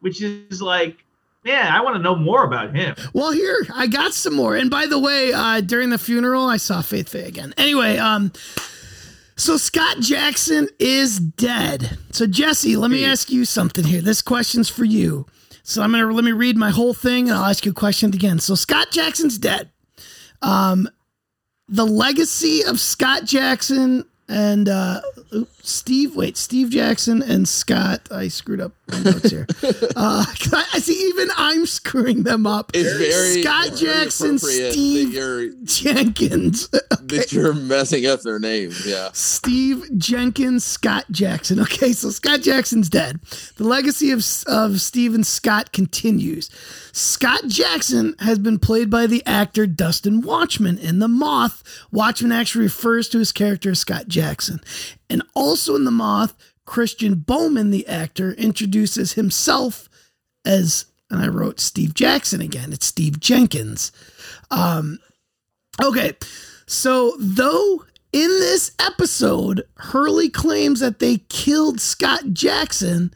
which is like yeah, I want to know more about him. Well, here I got some more. And by the way, uh, during the funeral, I saw Faith Faye again. Anyway, um, so Scott Jackson is dead. So Jesse, let me ask you something here. This question's for you. So I'm gonna let me read my whole thing, and I'll ask you a question again. So Scott Jackson's dead. Um, the legacy of Scott Jackson and uh, Steve. Wait, Steve Jackson and Scott. I screwed up my notes here. uh, I see. Even I'm screwing them up. It's very Scott it's very Jackson, appropriate Steve Jenkins. that you're messing up their names. Yeah. Steve Jenkins, Scott Jackson. Okay, so Scott Jackson's dead. The legacy of, of Steve and Scott continues. Scott Jackson has been played by the actor Dustin Watchman in The Moth. Watchman actually refers to his character as Scott Jackson. And also in The Moth, Christian Bowman, the actor, introduces himself as, and I wrote Steve Jackson again. It's Steve Jenkins. Um, okay, so though in this episode, Hurley claims that they killed Scott Jackson.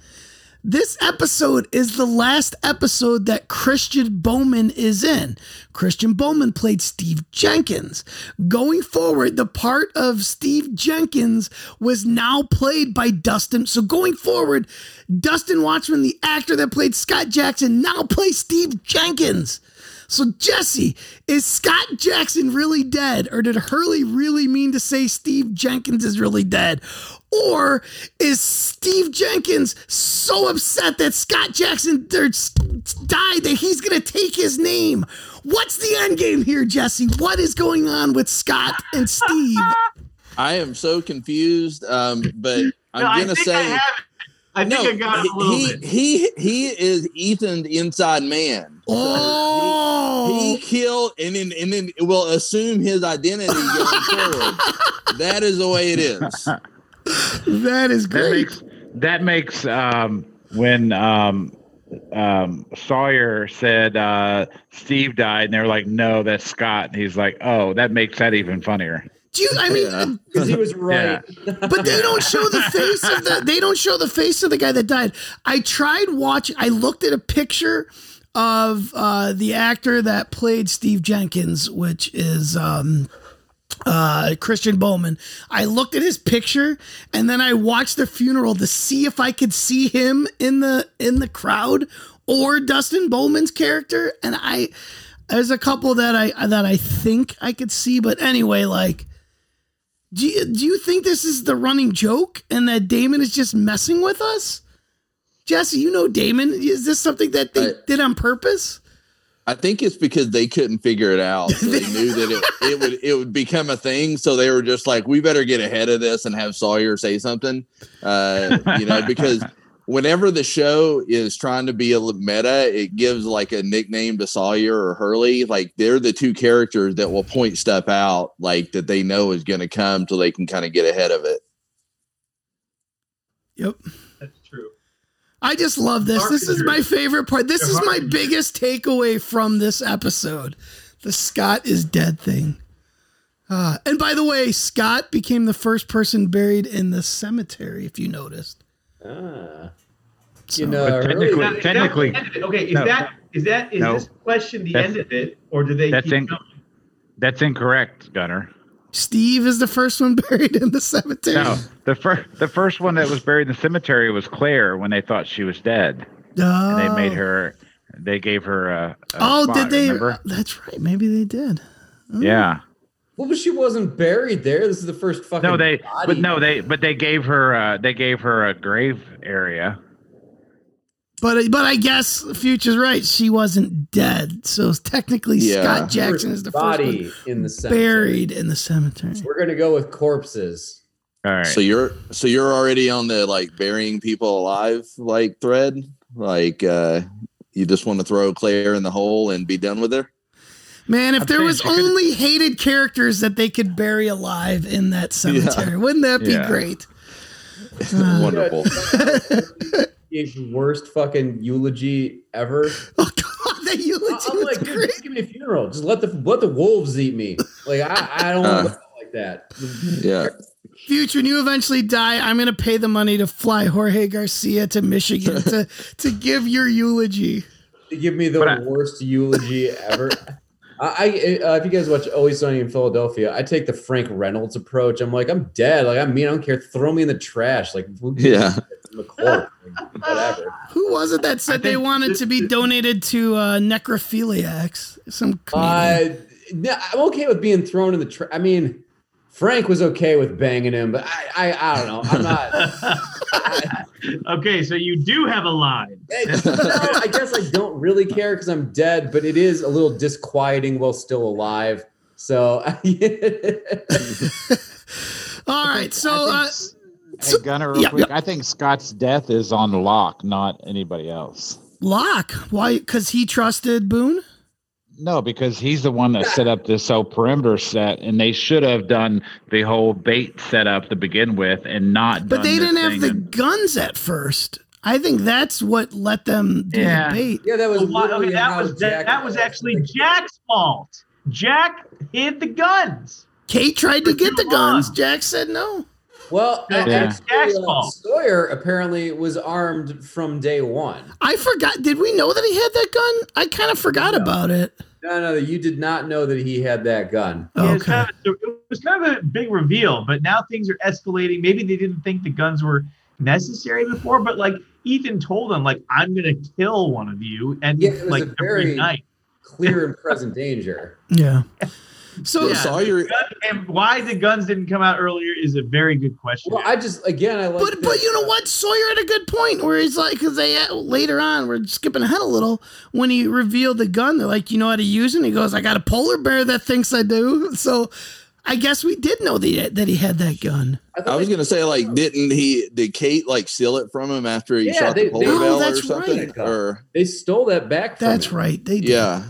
This episode is the last episode that Christian Bowman is in. Christian Bowman played Steve Jenkins. Going forward, the part of Steve Jenkins was now played by Dustin. So going forward, Dustin Watchman, the actor that played Scott Jackson, now plays Steve Jenkins. So, Jesse, is Scott Jackson really dead? Or did Hurley really mean to say Steve Jenkins is really dead? Or is Steve Jenkins so upset that Scott Jackson died that he's going to take his name? What's the end game here, Jesse? What is going on with Scott and Steve? I am so confused. Um, but I'm No, gonna say I have it. I think I got it he, bit. he he is Ethan's inside man. Oh, He killed and then and then will assume his identity going forward. That is the way it is. that is That great. makes that makes um, when um, um, Sawyer said uh, Steve died, and they were like, "No, that's Scott." And he's like, "Oh, that makes that even funnier." Do you, I mean, Yeah. Because he was right. but they don't show the face of the they don't show the face of the guy that died i tried watching i looked at a picture of uh the actor that played steve jenkins which is um uh christian bowman i looked at his picture and then i watched the funeral to see if i could see him in the in the crowd or dustin bowman's character and i there's a couple that i that i think i could see but anyway like do you, do you think this is the running joke and that Damon is just messing with us? Jesse, you know Damon. Is this something that they I- did on purpose? I think it's because they couldn't figure it out. So they knew that it, it would it would become a thing. So they were just like, we better get ahead of this and have Sawyer say something. Uh, you know, because whenever the show is trying to be a meta, it gives like a nickname to Sawyer or Hurley. Like they're the two characters that will point stuff out, like that they know is going to come, so they can kind of get ahead of it. Yep. That's true. I just love this. This is my favorite part. This They're is my hard. biggest takeaway from this episode. The Scott is dead thing. Uh, and by the way, Scott became the first person buried in the cemetery, if you noticed. Ah. So- You know, But Hurley- technically- is that technically- the end of it? okay. Is No. that is that is No. this question the That's- end of it, or do they that's keep in- going? That's incorrect, Gunner. Steve is the first one buried in the cemetery. No, the first the first one that was buried in the cemetery was Claire when they thought she was dead, and they made Oh. her. They gave her a. a Oh, spot, did they? Remember? That's right. Maybe they did. Oh. Yeah. Well, but she wasn't buried there. This is the first fucking. No, they. body. But no, they. But they gave her. Uh, they gave her a grave area. But but I guess the Future's right. She wasn't dead, so technically Yeah. Scott Jackson is the first body one in the cemetery. buried in the cemetery. We're gonna go with corpses. All right. So you're so you're already on the like burying people alive like thread. Like uh you just want to throw Claire in the hole and be done with her. Man, if I'm there was she could've- only hated characters that they could bury alive in that cemetery, wouldn't that be Yeah. great? Wonderful. His worst fucking eulogy ever. Oh God, that eulogy I'm was like, dude, great. just give me a funeral. Just let the let the wolves eat me. Like I, I don't want Uh. like that. Yeah. Future, when you eventually die, I'm gonna pay the money to fly Jorge Garcia to Michigan to to give your eulogy. To give me the But I- worst eulogy ever. I, I uh, if you guys watch Always Sunny in Philadelphia, I take the Frank Reynolds approach. I'm like, I'm dead. Like, I mean, I don't care. Throw me in the trash. Like, who gives a Yeah. Shit? I'm a corpse. Like, whatever. Who was it that said they wanted to be donated to uh, necrophiliacs? Some comedian. Uh, no, I'm okay with being thrown in the trash. I mean, Frank was okay with banging him, but I, I, I don't know. I'm not. okay, so you do have a line. no, I guess I don't really care because I'm dead, but it is a little disquieting while still alive. So, All right, so uh, Hey, Gunner, real yeah, quick. yeah. I think Scott's death is on Locke, not anybody else. Locke, why? Because he trusted Boone. No, because he's the one that set up this whole perimeter set, and they should have done the whole bait setup to begin with, and not. But done they didn't have the and- guns at first. I think that's what let them do Yeah. the bait. yeah, that was Well, okay, that was that, Jack- that was actually Jack's fault. Jack hid the guns. Kate tried to get the guns. Jack said no. Well, Yeah. and actually, uh. Sawyer apparently was armed from day one. I forgot. Did we know that he had that gun? I kind of forgot about it. No, no, you did not know that he had that gun. Yeah, it's Okay. kind of, it was kind of a big reveal, but now things are escalating. Maybe they didn't think the guns were necessary before, but like Ethan told them, like I'm gonna kill one of you, and Yeah, it was like a every very- night. Clear and present danger. Yeah. So Yeah. Sawyer, Gun- and why the guns didn't come out earlier is a very good question. Well, I just again I like. But but you know what? Sawyer had a good point where he's like, because they later on we're skipping ahead a little when he revealed the gun. They're like, you know how to use it. And he goes, I got a polar bear that thinks I do. So I guess we did know that he, that he had that gun. thought I was gonna say like, didn't he? Did Kate like steal it from him after he Yeah, shot they- the polar they- Oh, bear or something? right. Or They stole that back. From That's him. right. They did. yeah,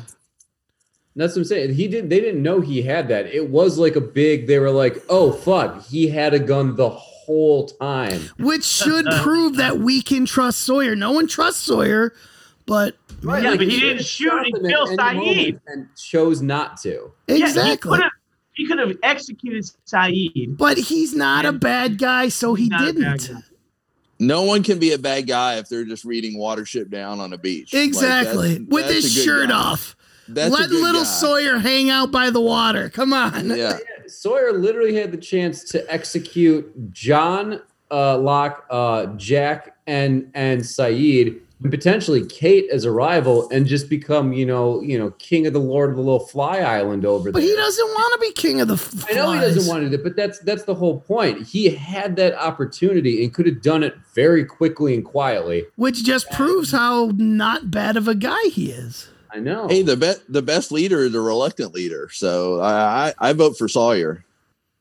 That's what I'm saying. He did. They didn't know he had that. It was like a big. They were like, "Oh fuck, he had a gun the whole time." Which should prove that we can trust Sawyer. No one trusts Sawyer, but Right, Yeah, like, but he should didn't shoot shot and them kill Sayid. and chose not to. exactly. Yeah, he could have executed Sayid. but he's not a bad guy, so he He's not a bad didn't. no one can be a bad guy if they're just reading Watership Down on a beach. Like, Exactly. that's- With that's his shirt guy. off. That's Let little guy. Sawyer hang out by the water. Come on. Yeah, Sawyer literally had the chance to execute John, uh, Locke, uh, Jack, and and Sayid, and potentially Kate as a rival, and just become you know you know king of the Lord of the Little Fly Island over But there. But he doesn't want to be king of the f- I know he doesn't want to, but that's that's the whole point. He had that opportunity and could have done it very quickly and quietly. which just proves how not bad of a guy he is. I know. Hey, the best the best leader is a reluctant leader. So I I, I vote for Sawyer.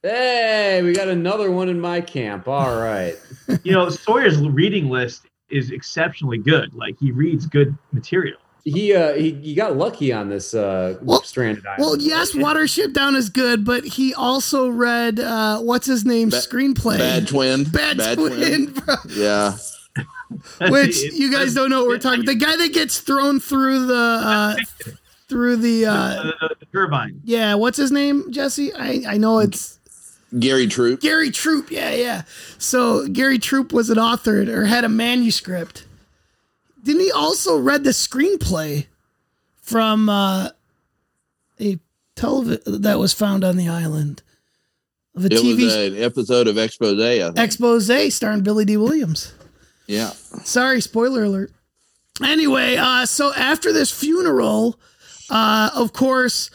Hey, we got another one in my camp. All right. You know, Sawyer's reading list is exceptionally good. Like he reads good material. He uh he, he got lucky on this uh Well- stranded island. Well, yes, Watership Down is good, but he also read uh, what's his name Ba- screenplay. Bad twin. Bad, twin, bro. Yeah. Which you guys don't know what we're talking. about. The guy that gets thrown through the uh, through the uh, the, the, the turbine. yeah, what's his name, Jesse? I I know it's Gary Troup. Gary Troup. Yeah, yeah. So Gary Troup was an author or had a manuscript. Didn't he also read the screenplay from uh, a television that was found on the island of a It TV was an episode of Expose. I think. expose starring Billy Dee Williams? Yeah. Sorry, spoiler alert. Anyway, uh, so after this funeral, uh, of course,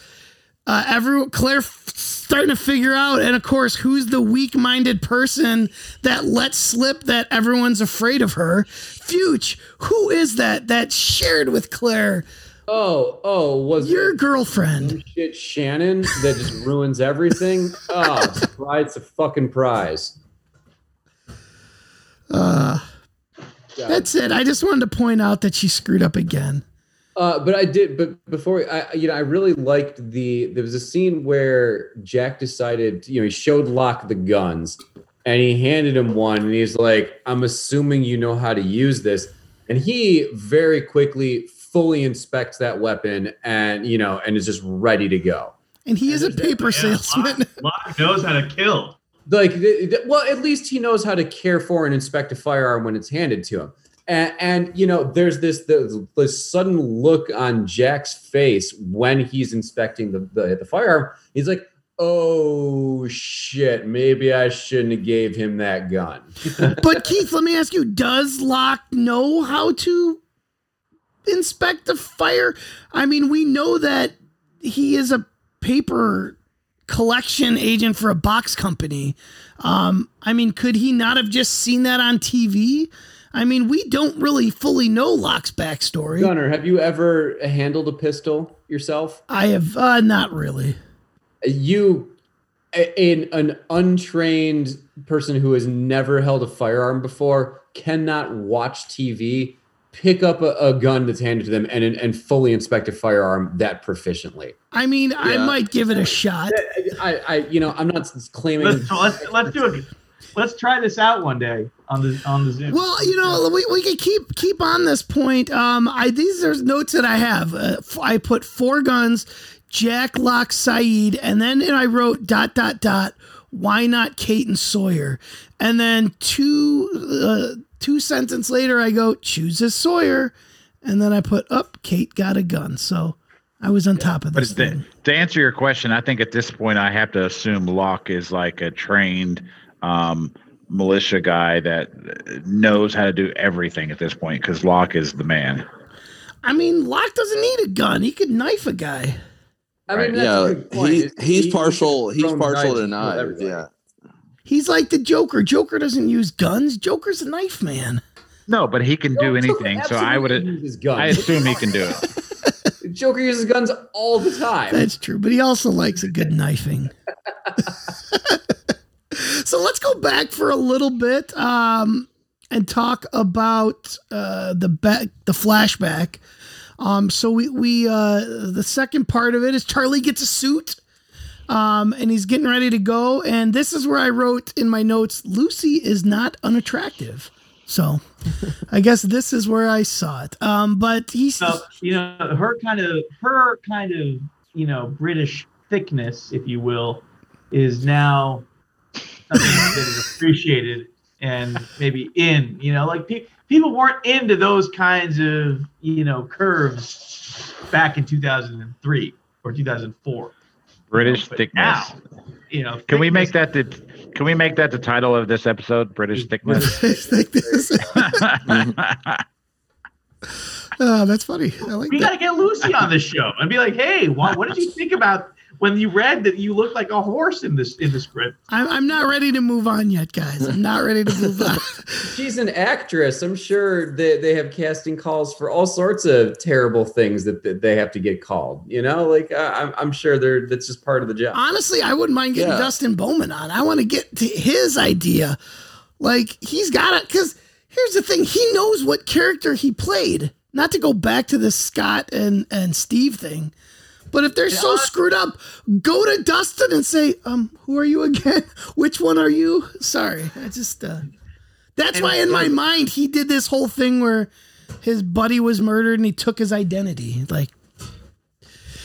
uh, everyone Claire f- starting to figure out, and of course, who's the weak-minded person that lets slip that everyone's afraid of her? Fuge. Who is that that shared with Claire oh, oh, was your it girlfriend? shit Shannon that just ruins everything? Oh, it's a fucking prize. Uh, God. that's it. I just wanted to point out that she screwed up again. Uh, but I did. But before I, you know, I really liked the. There was a scene where Jack decided, you know, he showed Locke the guns, and he handed him one, and he's like, "I'm assuming you know how to use this," and he very quickly fully inspects that weapon, and you know, and is just ready to go. And he is a paper Yeah, salesman. Locke, Locke knows how to kill. Like, well, at least he knows how to care for and inspect a firearm when it's handed to him. And, and you know, there's this the sudden look on Jack's face when he's inspecting the, the the firearm. He's like, "Oh shit, maybe I shouldn't have gave him that gun." but Keith, let me ask you: Does Locke know how to inspect a fire? I mean, we know that he is a paper collection agent for a box company. Um, I mean, could he not have just seen that on TV? I mean, we don't really fully know Locke's backstory. Gunner, have you ever handled a pistol yourself? I have uh, not really. You, an, an untrained person who has never held a firearm before, cannot watch TV, pick up a, a gun that's handed to them, and and fully inspect a firearm that proficiently. I mean, I might give it a shot. I, I, you know, I'm not claiming. Let's, let's let's do it. Let's try this out one day on the on the Zoom. Well, you know, we, we can keep keep on this point. Um, I these are notes that I have. Uh, f- I put four guns, Jack, Locke Sayid, and then and I wrote dot dot dot. Why not Kate and Sawyer? And then two uh, two sentence later, I go chooses Sawyer, and then I put up Kate got a gun. So I was on top of But this to, thing. to answer your question, I think at this point I have to assume Locke is like a trained um, militia guy that knows how to do everything at this point because Locke is the man. I mean, Locke doesn't need a gun. He could knife a guy. I mean, that's a yeah, good point. he, he's he- partial. He's partial to knives. Yeah. He's like the Joker. Joker doesn't use guns. Joker's a knife man. No, but he can do Joker anything. So I would. absolutely uses guns. I assume he can do it. Joker uses guns all the time. That's true, but he also likes a good knifing. so let's go back for a little bit um, and talk about uh, the back, the flashback. Um, so we we uh, the second part of it is Charlie gets a suit. Um, and he's getting ready to go. And this is where I wrote in my notes Lucy is not unattractive. So I guess this is where I saw it. Um, but he's So you know her kind of her kind of you know British thickness, if you will, is now something that is appreciated and maybe in. You know, like pe- people weren't into those kinds of you know curves back in 2003 or 2004. British but thickness. now, You know, Can we make that the Can we make that the title of this episode? British thickness. oh, that's funny. I like We that. got to get Lucy on the show and be like, "Hey, what, what did you think about when you read that you looked like a horse in this in the script?" I'm, I'm not ready to move on yet, guys. I'm not ready to move on. She's an actress. I'm sure they, they have casting calls for all sorts of terrible things that, that they have to get called. You know, like uh, I'm, I'm sure they're that's just part of the job. Honestly, I wouldn't mind getting Yeah. Dustin Bowman on. I want to get to his idea. Like he's got it because here's the thing: he knows what character he played. Not to go back to the Scott and and Steve thing, but if they're so screwed up, go to Dustin and say, "Um, who are you again? Which one are you?" Sorry, I just. uh That's And- why in my mind he did this whole thing where his buddy was murdered and he took his identity. Like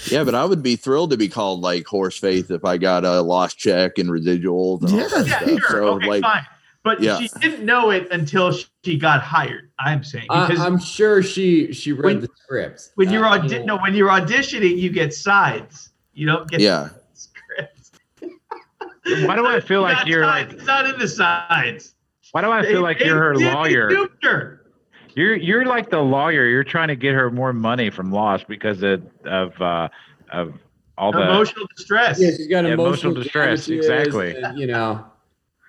Yeah, but I would be thrilled to be called like horse faith if I got a lost check and residuals and all Yeah. that Yeah, stuff. sure, So okay, like fine. But yeah. she didn't know it until she got hired. I'm saying because I'm sure she she read When- the scripts. when you're Uh, audi- no, when you're auditioning, you get sides. You don't get yeah. scripts. Why do I feel like you're sides, like? it's not in the sides. Why do I feel like you're her They- they lawyer? her. You're you're like the lawyer. You're trying to get her more money from Lost because of of uh, of all the Emotional distress. Yeah, she's got Yeah, emotional, emotional distress, exactly. and, you know,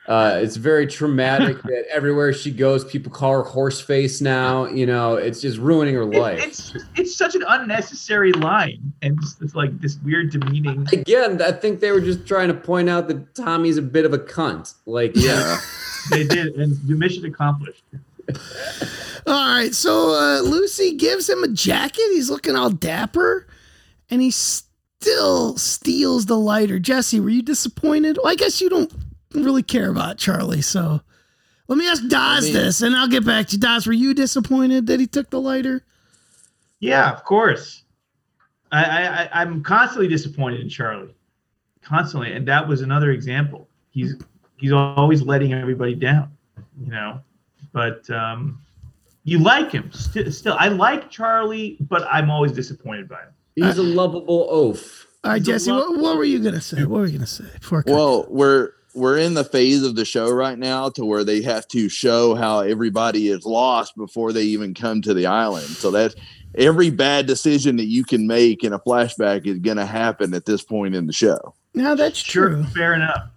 uh, it's very traumatic that everywhere she goes, people call her horse face now. You know, it's just ruining her It- life. it's it's such an unnecessary line, and it's, it's like this weird demeaning. Again, I think they were just trying to point out that Tommy's a bit of a cunt. Like, Yeah. they did, and the mission accomplished. All right, so uh, Lucy gives him a jacket. He's looking all dapper, and he still steals the lighter. Jesse, were you disappointed? Well, I guess you don't really care about Charlie, so let me ask Daz mean- this, and I'll get back to you. Daz, were you disappointed that he took the lighter? Yeah, of course. I, I I- I'm constantly disappointed in Charlie, constantly, and that was another example. He's he's always letting everybody down, you know. But um, you like him st- still. I like Charlie, but I'm always disappointed by him. He's a lovable oaf. All right, Jesse, lo- what, what were you gonna say? What were you gonna say before? I Well, we're we're in the phase of the show right now to where they have to show how everybody is lost before they even come to the island. So that's every bad decision that you can make in a flashback is going to happen at this point in the show. you? No, that's Sure, true. fair enough.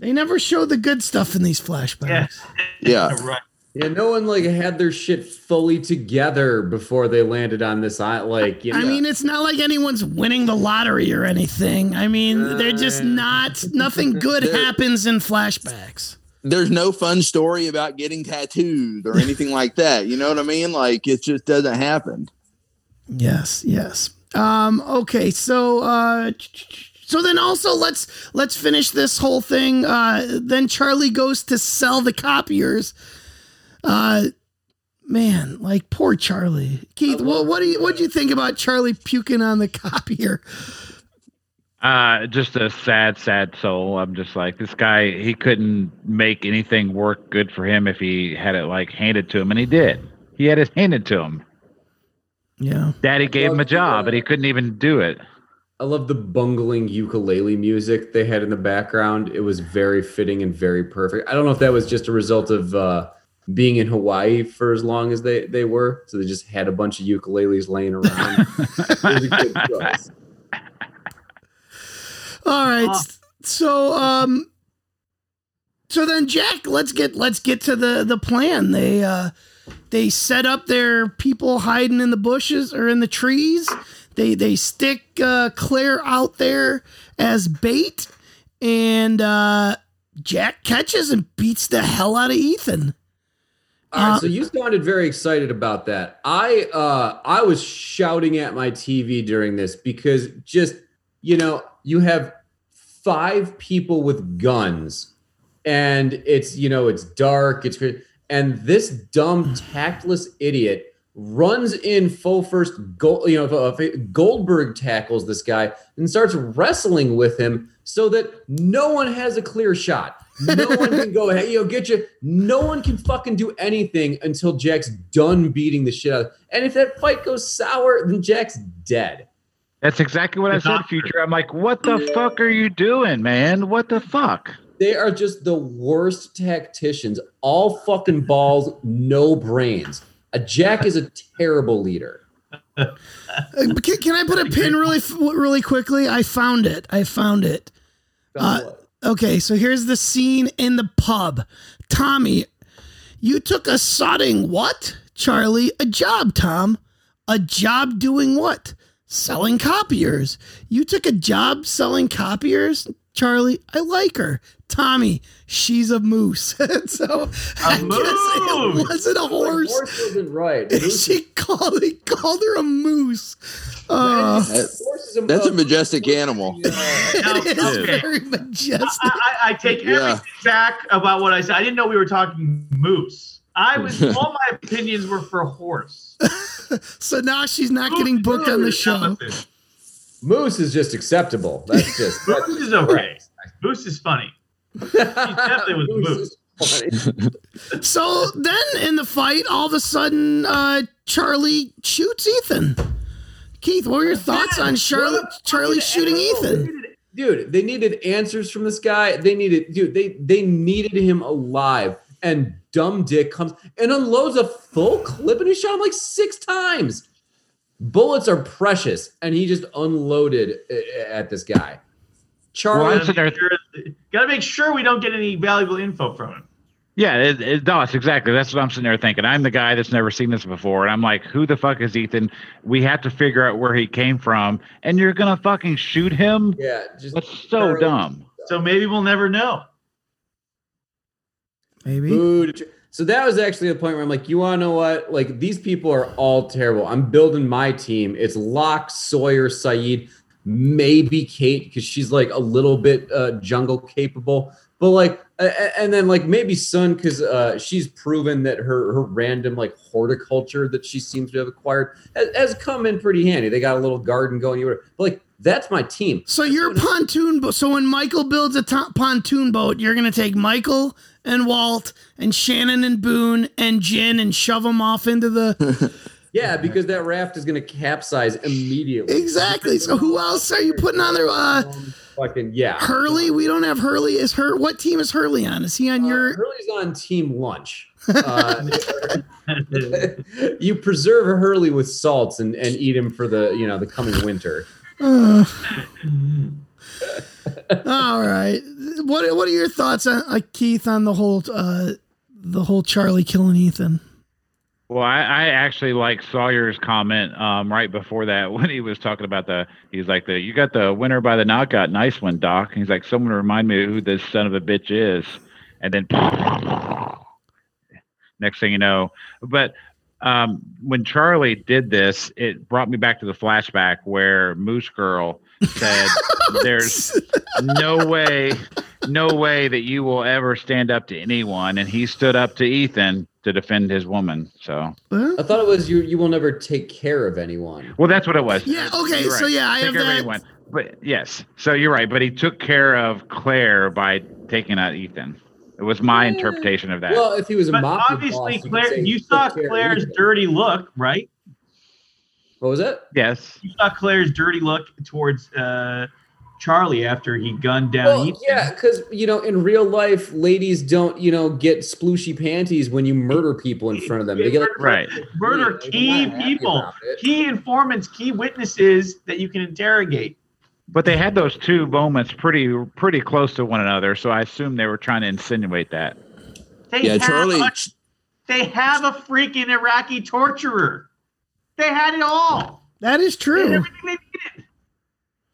They never show the good stuff in these flashbacks. Yeah, Yeah. right. Yeah, no one like had their shit fully together before they landed on this island. Like, you know, I mean, it's not like anyone's winning the lottery or anything. I mean, they're just not. Nothing good happens in flashbacks. There's no fun story about getting tattooed or anything like that. You know what I mean? Like it just doesn't happen. Yes, yes. Um, okay, so uh so then also let's let's finish this whole thing. Uh then Charlie goes to sell the copiers. Uh man, like poor Charlie. Keith, what what do you what do you think about Charlie puking on the copier? Uh, just a sad, sad soul. I'm just like this guy. He couldn't make anything work good for him if he had it like handed to him, and he did. He had it handed to him. Yeah. Daddy gave him a Love the, job, uh, but he couldn't even do it. I love the bungling ukulele music they had in the background. It was very fitting and very perfect. I don't know if that was just a result of uh, being in Hawaii for as long as they, they were. So they just had a bunch of ukuleles laying around. it was a good choice. All right. Uh, So um so then Jack, let's get let's get to the the plan. They uh they set up their people hiding in the bushes or in the trees. They they stick uh Claire out there as bait and uh Jack catches and beats the hell out of Ethan. All right, so you sounded very excited about that. I uh I was shouting at my TV during this because just you know, you have five people with guns and it's you know, it's dark, it's and this dumb tactless idiot runs in full first gold you know Goldberg tackles this guy and starts wrestling with him so that no one has a clear shot. No one can go, hey, yo, get you. No one can fucking do anything until Jack's done beating the shit out. of And if that fight goes sour, then Jack's dead. That's exactly what I The said, doctor. Future. I'm like, what the fuck are you doing, man? What the fuck? They are just the worst tacticians. All fucking balls, no brains. A Jack is a terrible leader. Uh, Can, can I put a pin really really quickly? I found it. I found it. Uh, Okay, so here's the scene in the pub. Tommy, you took a sodding what? Charlie, a job, Tom. A job doing what? Selling copiers. You took a job selling copiers? Charlie, I like her. Tommy, she's a moose. so I moose! guess it wasn't a horse. Horse wasn't right. Moose she called he called her a moose. Uh, is- horse is a- That's a majestic animal. No, it is okay. very majestic. I, I, I take Yeah. everything back about what I said. I didn't know we were talking moose. I was all my opinions were for horse. So now she's not getting booked on the show. Moose is just acceptable. That's just that's Moose just is okay. Moose is funny. definitely was Moose is funny. So then in the fight, all of a sudden, uh, Charlie shoots Ethan. Keith, what were your thoughts on Charlotte, Charlie shooting Ethan? Dude, they needed answers from this guy. They needed, dude, they they needed him alive. And dumb dick comes and unloads a full clip and he shot him like six times. Bullets are precious, and he just unloaded uh, at this guy. Charlie, Well, Gotta make, sure, gotta make sure we don't get any valuable info from him. Yeah, it, it does exactly. That's what I'm sitting there thinking. I'm the guy that's never seen this before, and I'm like, who the fuck is Ethan? We have to figure out where he came from, and you're gonna fucking shoot him? yeah, just That's so Charlie- dumb. So maybe we'll never know. Maybe. Boo to Ch- So that was actually the point where I'm like, you want to know what? Like these people are all terrible. I'm building my team. It's Locke, Sawyer, Sayid, maybe Kate because she's like a little bit uh, jungle capable. But like, a- a- and then like maybe Sun because uh, she's proven that her her random like horticulture that she seems to have acquired has, has come in pretty handy. They got a little garden going. But like, that's my team. So your pontoon boat. So when Michael builds a to- pontoon boat, you're gonna take Michael and Walt and Shannon and Boone and Jin and shove them off into the. Yeah, because that raft is going to capsize immediately. exactly. So who else are you putting on there? Uh, Fucking yeah. Hurley. We don't have Hurley. Is her? What team is Hurley on? Is he on your? Hurley's on team lunch. Uh, you preserve a Hurley with salts and, and eat him for the you know the coming winter. Uh, all right. What What are your thoughts on uh, Keith on the whole uh, the whole Charlie killing Ethan? Well, I, I actually like Sawyer's comment um, right before that when he was talking about the. He's like the you got the winner by the knockout, nice one, Doc. And he's like, someone remind me who this son of a bitch is, and then next thing you know, but um, when Charlie did this, it brought me back to the flashback where Moose Girl said, "There's no way, no way that you will ever stand up to anyone," and he stood up to Ethan to defend his woman. So, I thought it was you. You will never take care of anyone. well, that's what it was. Yeah, okay, You're so yeah, I Take have care of that. anyone. But yes, so you're right. But he took care of Claire by taking out Ethan. It was my interpretation of that. Well, if he was a But mafia obviously, boss, Claire, say you saw took care of Claire's dirty look, right? What was it? yes. You saw Claire's dirty look towards uh, Charlie after he gunned down Well, Ethan. yeah, because you know, in real life, ladies don't, you know, get splooshy panties when you murder people in front of them. They get like, Right. Murder key people, key informants, key witnesses that you can interrogate. But they had those two moments pretty pretty close to one another, so I assume they were trying to insinuate that. They Yeah, have Charlie. A, they have a freaking Iraqi torturer. They had it all. That is They had true.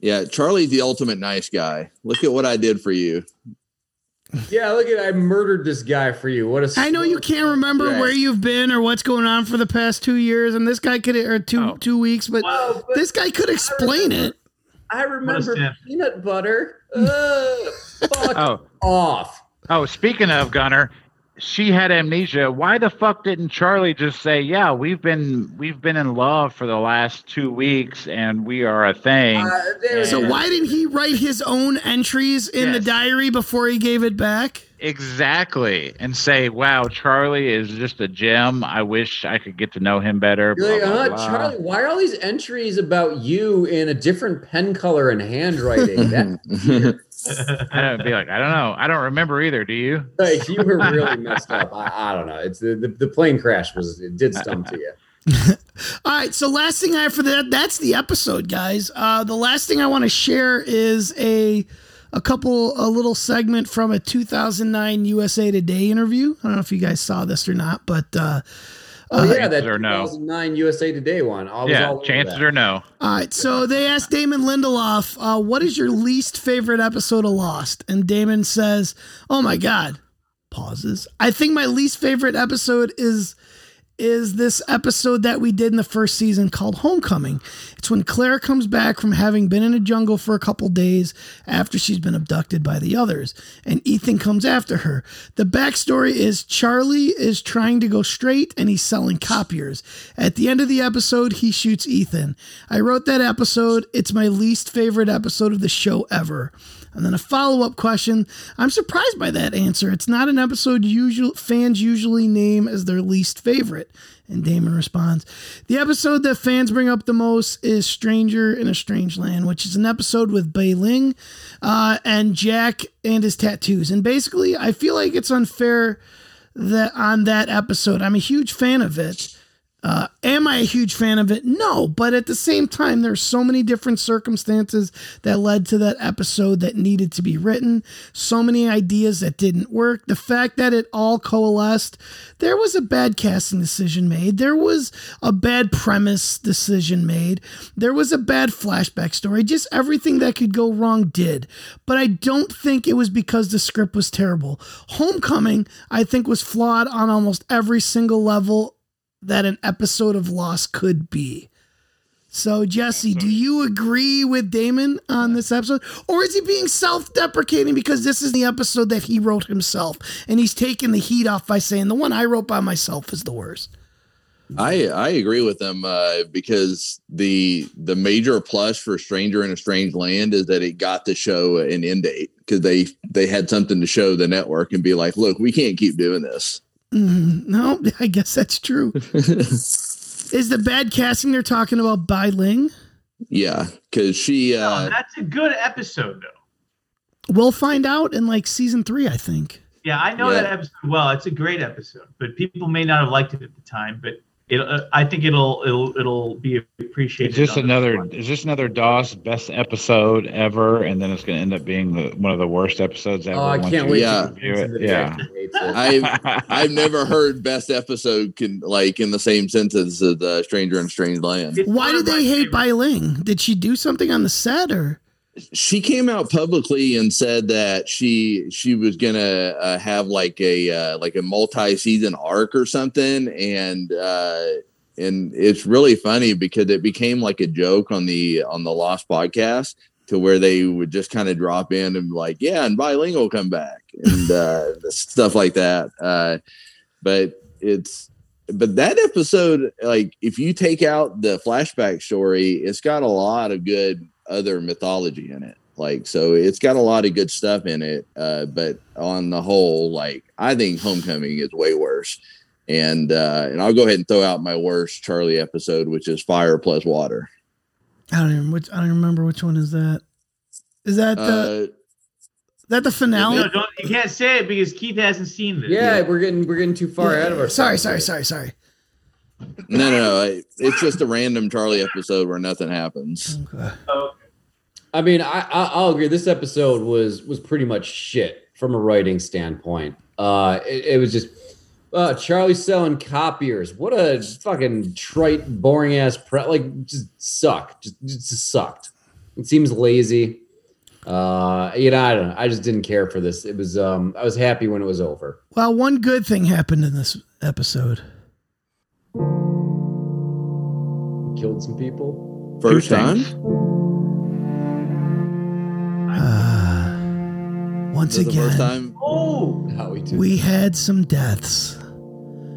Everything they needed. Yeah, Charlie's the ultimate nice guy. Look at what I did for you. Yeah, look at I murdered this guy for you. What a I know you can't remember Right. where you've been or what's going on for the past two years, and this guy could or two Oh. two weeks, but Well, but this guy could explain it. I remember peanut butter. Ugh, fuck Oh, off. oh, speaking of Gunner, she had amnesia. Why the fuck didn't Charlie just say, "Yeah, we've been we've been in love for the last 2 weeks and we are a thing." Uh, there- So why didn't he write his own entries in the diary before he gave it back? Exactly. And say, "Wow, Charlie is just a gem. I wish I could get to know him better." You're like, blah, blah, uh, blah." Charlie, why are all these entries about you in a different pen color and handwriting? That I don't be like, "I don't know. I don't remember either, do you?" like, you were really messed up. I, I don't know. It's the, the, the plane crash was it did stump to you. All right, so last thing I have for that that's the episode, guys. Uh, the last thing I want to share is a a couple a little segment from a 2009 USA Today interview. I don't know if you guys saw this or not, but uh, Oh yeah, that Chances are no. 2009 USA Today one. I was Yeah, all chances that. are no. All right, so they asked Damon Lindelof, uh, "What is your least favorite episode of Lost?" And Damon says, "Oh my God!" Pauses. I think my least favorite episode is is this episode that we did in the first season called Homecoming. It's when Claire comes back from having been in a jungle for a couple days after she's been abducted by the others, and Ethan comes after her. The backstory is Charlie is trying to go straight and he's selling copiers. At the end of the episode, he shoots Ethan. I wrote that episode. It's my least favorite episode of the show ever. And then a follow up question. I'm surprised by that answer. It's not an episode usual fans usually name as their least favorite. And Damon responds, The episode that fans bring up the most is Stranger in a Strange Land, which is an episode with Bai Ling uh, and Jack and his tattoos. And basically, I feel like it's unfair that on that episode, I'm a huge fan of it. Uh, am I a huge fan of it? No, but at the same time, there's so many different circumstances that led to that episode that needed to be written. So many ideas that didn't work. The fact that it all coalesced, there was a bad casting decision made. There was a bad premise decision made. There was a bad flashback story. Just everything that could go wrong did. But I don't think it was because the script was terrible. Homecoming, I think, was flawed on almost every single level that an episode of Lost could be. So, Jesse, do you agree with Damon on this episode? Or is he being self deprecating because this is the episode that he wrote himself and he's taking the heat off by saying the one I wrote by myself is the worst? I I agree with them uh, because the the major plus for Stranger in a Strange Land is that it got to show an end date because they they had something to show the network and be like, look, we can't keep doing this. Mm, no, I guess that's true. is the bad casting they're talking about Bai Ling? Yeah, because she. Uh, no, that's a good episode, though. We'll find out in like season three, I think. Yeah, I know Yeah. that episode well. It's a great episode, but people may not have liked it at the time. But it, uh, I think it'll it'll it'll be appreciated. It's just another. one. It's just another DOS best episode ever, and then it's going to end up being the, one of the worst episodes ever. Oh, I can't you wait Yeah. to review it. Yeah. Jackson hates it. I've I've never heard best episode can like in the same sentence as uh, Stranger in a Strange Land. It's Why one did they hate favorite- Bai Ling? Did she do something on the set or? She came out publicly and said that she she was gonna uh, have like a uh, like a multi season arc or something, and uh, and it's really funny because it became like a joke on the on the Lost podcast to where they would just kind of drop in and like, yeah, and Bai Ling'll come back and uh, stuff like that. Uh, but it's but that episode, like if you take out the flashback story, it's got a lot of good other mythology in it. Like so, it's got a lot of good stuff in it. Uh, but on the whole, like I think Homecoming is way worse. And uh, and I'll go ahead and throw out my worst Charlie episode, which is Fire plus Water. I don't even which I don't remember which one is that. Is that the Uh, that the finale? No, don't, you can't say it because Keith hasn't seen this. yeah, we're getting we're getting too far Yeah, ahead of ourselves. Sorry, sorry, sorry, sorry. No, no, no. I- It's just a random Charlie episode where nothing happens. Okay. I mean, I, I I'll agree. This episode was was pretty much shit from a writing standpoint. Uh, it, it was just uh, Charlie selling copiers. What a fucking trite, boring ass pre. Like, just suck. Just just sucked. It seems lazy. Uh, you know, I don't know. I just didn't care for this. It was um, I was happy when it was over. Well, one good thing happened in this episode. Killed some people. First time. Uh, once Was it the first again, time. oh, How we do. we had some deaths.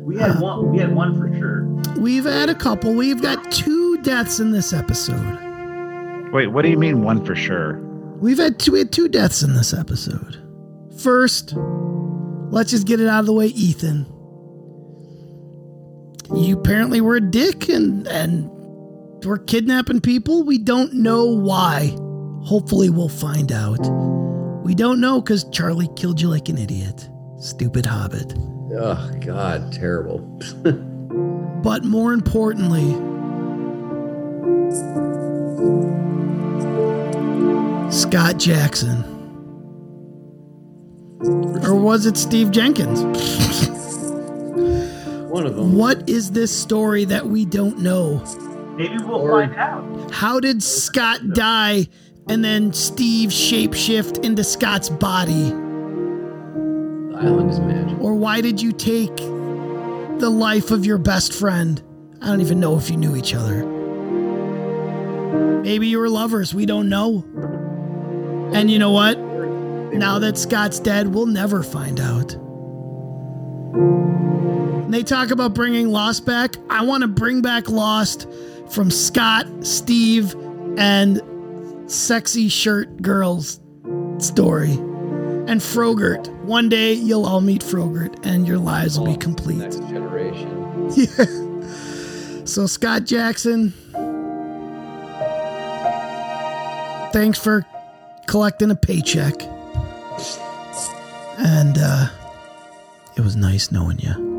we had one. We had one for sure. We've had a couple. We've got two deaths in this episode. Wait, what do you mean one for sure? We've had two, we had two deaths in this episode. First, let's just get it out of the way, Ethan. You apparently were a dick and and we're kidnapping people. We don't know why. Hopefully, we'll find out. We don't know because Charlie killed you like an idiot. Stupid hobbit. Oh God, terrible. But more importantly, Scott Jackson. Or was it Steve Jenkins? One of them. What is this story that we don't know? Maybe we'll Or- find out. How did Scott die and then Steve shapeshift into Scott's body? The island is magic. Or why did you take the life of your best friend? I don't even know if you knew each other. Maybe you were lovers. We don't know. And you know what? Now that Scott's dead, we'll never find out. And they talk about bringing Lost back. I want to bring back Lost from Scott, Steve, and sexy shirt girls story. And Frogurt. One day you'll all meet Frogurt and your lives will be complete. Next generation. Yeah. So Scott Jackson, thanks for collecting a paycheck. And uh it was nice knowing you.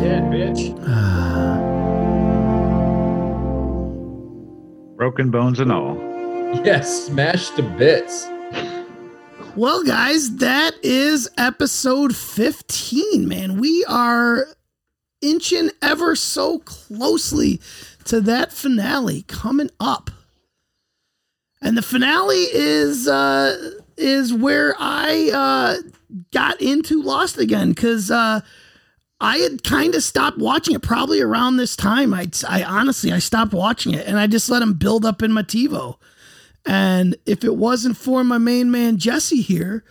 Dead bitch. Broken bones and all. Yes, smashed to bits. well, guys, that is episode 15, man. We are inching ever so closely to that finale coming up. And the finale is uh is where I uh, got into Lost again because uh, I had kind of stopped watching it probably around this time. I, I honestly I stopped watching it and I just let him build up in my TiVo. And if it wasn't for my main man Jesse here,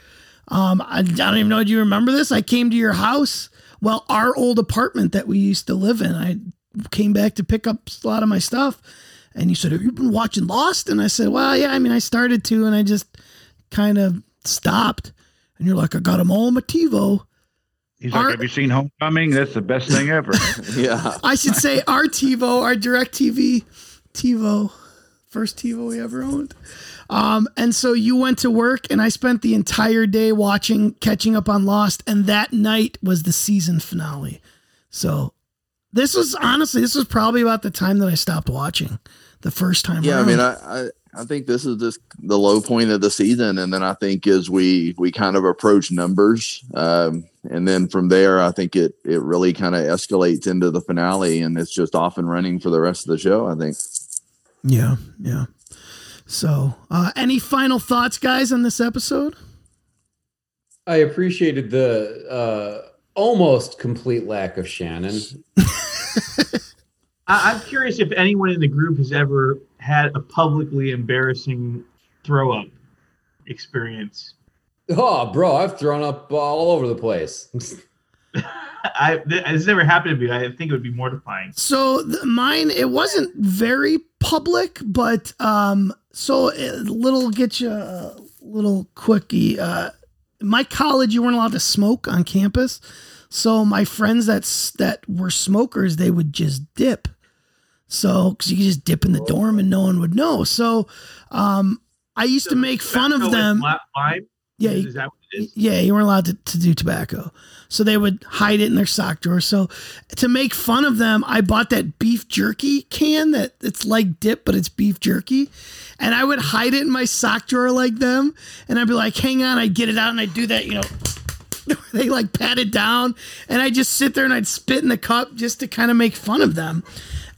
um, I, I don't even know. Do you remember this? I came to your house. Well, our old apartment that we used to live in. I came back to pick up a lot of my stuff, and you said, "Have you been watching Lost?" And I said, "Well, yeah. I mean, I started to, and I just kind of stopped." And you're like, "I got them all on my TiVo." He's Our- like, "Have you seen Homecoming? That's the best thing ever." yeah. I should say our TiVo, our DirecTV TiVo, first TiVo we ever owned. Um, and so you went to work, and I spent the entire day watching, catching up on Lost, and that night was the season finale. So this was honestly, this was probably about the time that I stopped watching the first time. Yeah, I mean, I, I I think this is just the low point of the season, and then I think as we we kind of approach numbers, um, and then from there, I think it it really kind of escalates into the finale, and it's just off and running for the rest of the show. I think. yeah, yeah. So, uh, any final thoughts, guys, on this episode? I appreciated the uh, almost complete lack of Shannon. I, I'm curious if anyone in the group has ever had a publicly embarrassing throw up experience. Oh, bro, I've thrown up all over the place. I th- this never happened to me. I think it would be mortifying. So th- mine, it wasn't very public, but um, so a little get you a little quickie. Uh, my college, you weren't allowed to smoke on campus, so my friends that's that were smokers, they would just dip. So because you could just dip in the dorm and no one would know. So um, I used to make fun of them. Yeah, Is, that what it is? yeah, you weren't allowed to, to do tobacco. So they would hide it in their sock drawer. So to make fun of them, I bought that beef jerky can that it's like dip, but it's beef jerky. And I would hide it in my sock drawer like them. And I'd be like, hang on, I'd get it out and I'd do that, you know. they like pat it down. And I'd just sit there and I'd spit in the cup just to kind of make fun of them.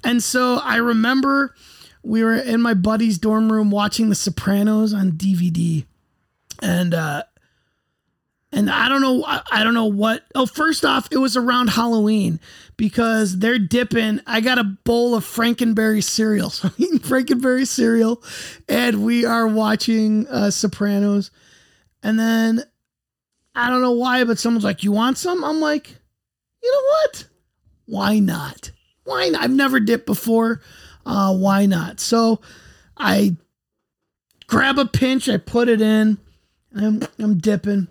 And so I remember we were in my buddy's dorm room watching The Sopranos on DVD. And uh and I don't know, I don't know what. Oh, first off, it was around Halloween because they're dipping. I got a bowl of Frankenberry cereal, so I'm eating Frankenberry cereal, and we are watching uh, Sopranos. And then I don't know why, but someone's like, "You want some?" I'm like, "You know what? Why not? Why not? I've never dipped before. Uh, why not?" So I grab a pinch, I put it in, and I'm, I'm dipping.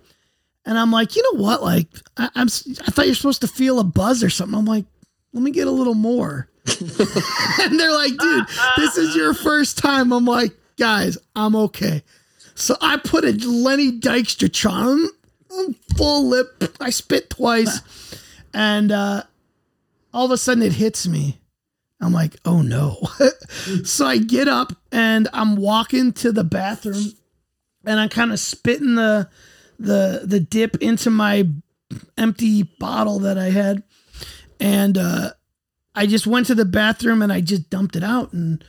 And I'm like, you know what? Like, I, I'm, I thought you're supposed to feel a buzz or something. I'm like, let me get a little more. and they're like, dude, this is your first time. I'm like, guys, I'm okay. So I put a Lenny Dykstra charm, full lip. I spit twice, and uh, all of a sudden it hits me. I'm like, oh no. so I get up and I'm walking to the bathroom, and I'm kind of spitting the the the dip into my empty bottle that I had, and uh, I just went to the bathroom and I just dumped it out and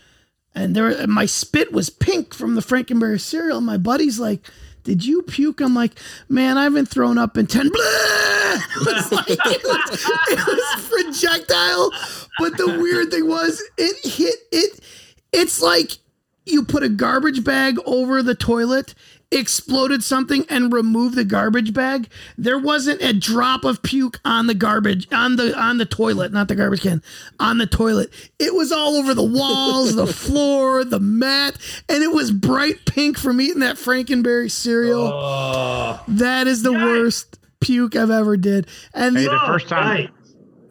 and there my spit was pink from the Frankenberry cereal. My buddy's like, "Did you puke?" I'm like, "Man, I haven't thrown up in ten. Blah! It was like it was, it was projectile, but the weird thing was it hit it. It's like you put a garbage bag over the toilet exploded something and removed the garbage bag there wasn't a drop of puke on the garbage on the on the toilet not the garbage can on the toilet. It was all over the walls the floor the mat and it was bright pink from eating that frankenberry cereal. That is the worst puke i've ever did. And Hey, the first time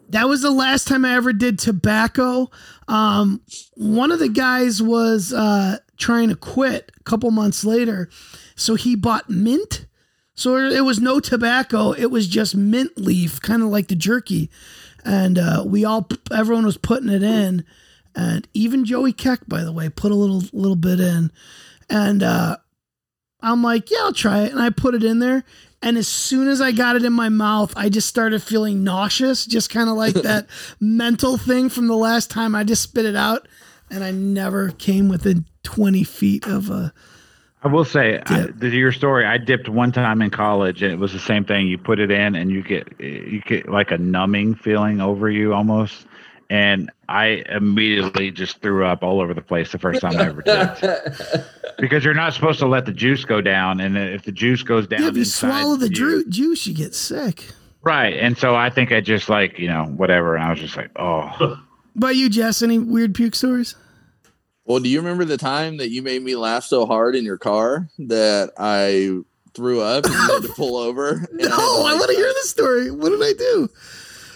that was the last time I ever did tobacco. Um, one of the guys was uh, trying to quit a couple months later, so he bought mint. So it was no tobacco; it was just mint leaf, kind of like the jerky. And uh, we all, everyone was putting it in, and even Joey Keck, by the way, put a little little bit in. And uh, I'm like, yeah, I'll try it, and I put it in there. And as soon as I got it in my mouth, I just started feeling nauseous, just kind of like that mental thing from the last time I just spit it out. And I never came within 20 feet of a. I will say, I, your story, I dipped one time in college, and it was the same thing. You put it in, and you get you get like a numbing feeling over you almost. And I immediately just threw up all over the place the first time I ever dipped. because you're not supposed to let the juice go down, and if the juice goes down, Yeah, if you swallow the you- juice, you get sick. right? And so I think I just like you know whatever, and I was just like, oh, But you, Jess, any weird puke stories? Well, do you remember the time that you made me laugh so hard in your car that I threw up and you had to pull over? No, to, I want to hear the story. What did I do?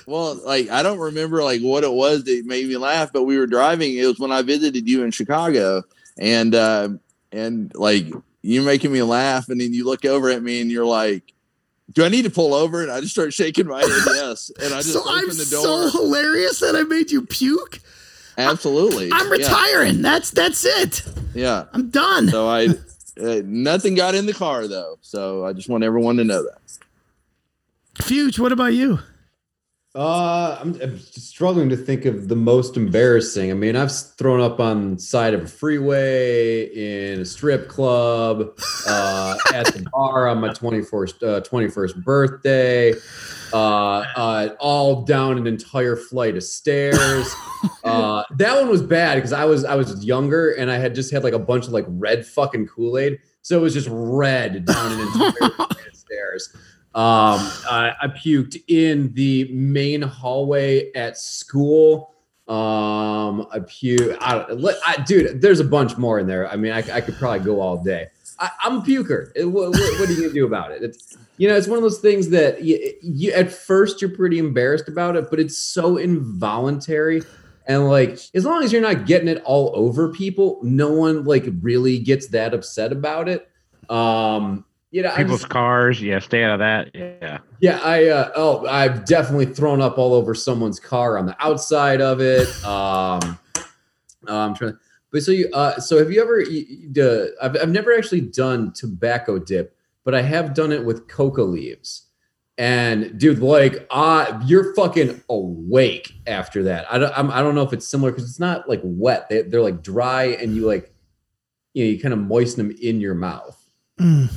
Well, like I don't remember like what it was that made me laugh, but we were driving. It was when I visited you in Chicago, and uh, and like you making me laugh, and then you look over at me and you're like, "Do I need to pull over?" And I just start shaking my head yes, and I just So open I'm the so hilarious that I made you puke. Absolutely, I'm Yeah. retiring. That's that's it. Yeah, I'm done. So I uh, nothing got in the car though, so I just want everyone to know that. Fuge, what about you? Uh, I'm, I'm struggling to think of the most embarrassing. I mean, I've thrown up on the side of a freeway, in a strip club, uh, at the bar on my 21st, uh, 21st birthday, uh, uh, all down an entire flight of stairs. Uh, that one was bad because I was I was younger and I had just had like a bunch of like red fucking Kool Aid, so it was just red down an entire flight of stairs. Um, I, I puked in the main hallway at school. Um, I puked. I, I, dude, there's a bunch more in there. I mean, I, I could probably go all day. I, I'm a puker. What, what, what are you gonna do about it? It's you know, it's one of those things that you, you at first you're pretty embarrassed about it, but it's so involuntary. And like, as long as you're not getting it all over people, no one like really gets that upset about it. Um, you know, people's just- cars, yeah, stay out of that, yeah. yeah, I uh, oh, I've definitely thrown up all over someone's car on the outside of it. Um, uh, I'm trying, but so you, uh, so have you ever? You, you, uh, I've I've never actually done tobacco dip, but I have done it with coca leaves. And dude, like, uh, you're fucking awake after that. I don't, I'm, I don't know if it's similar because it's not like wet. They, they're like dry, and you like, you know, you kind of moisten them in your mouth. Mm.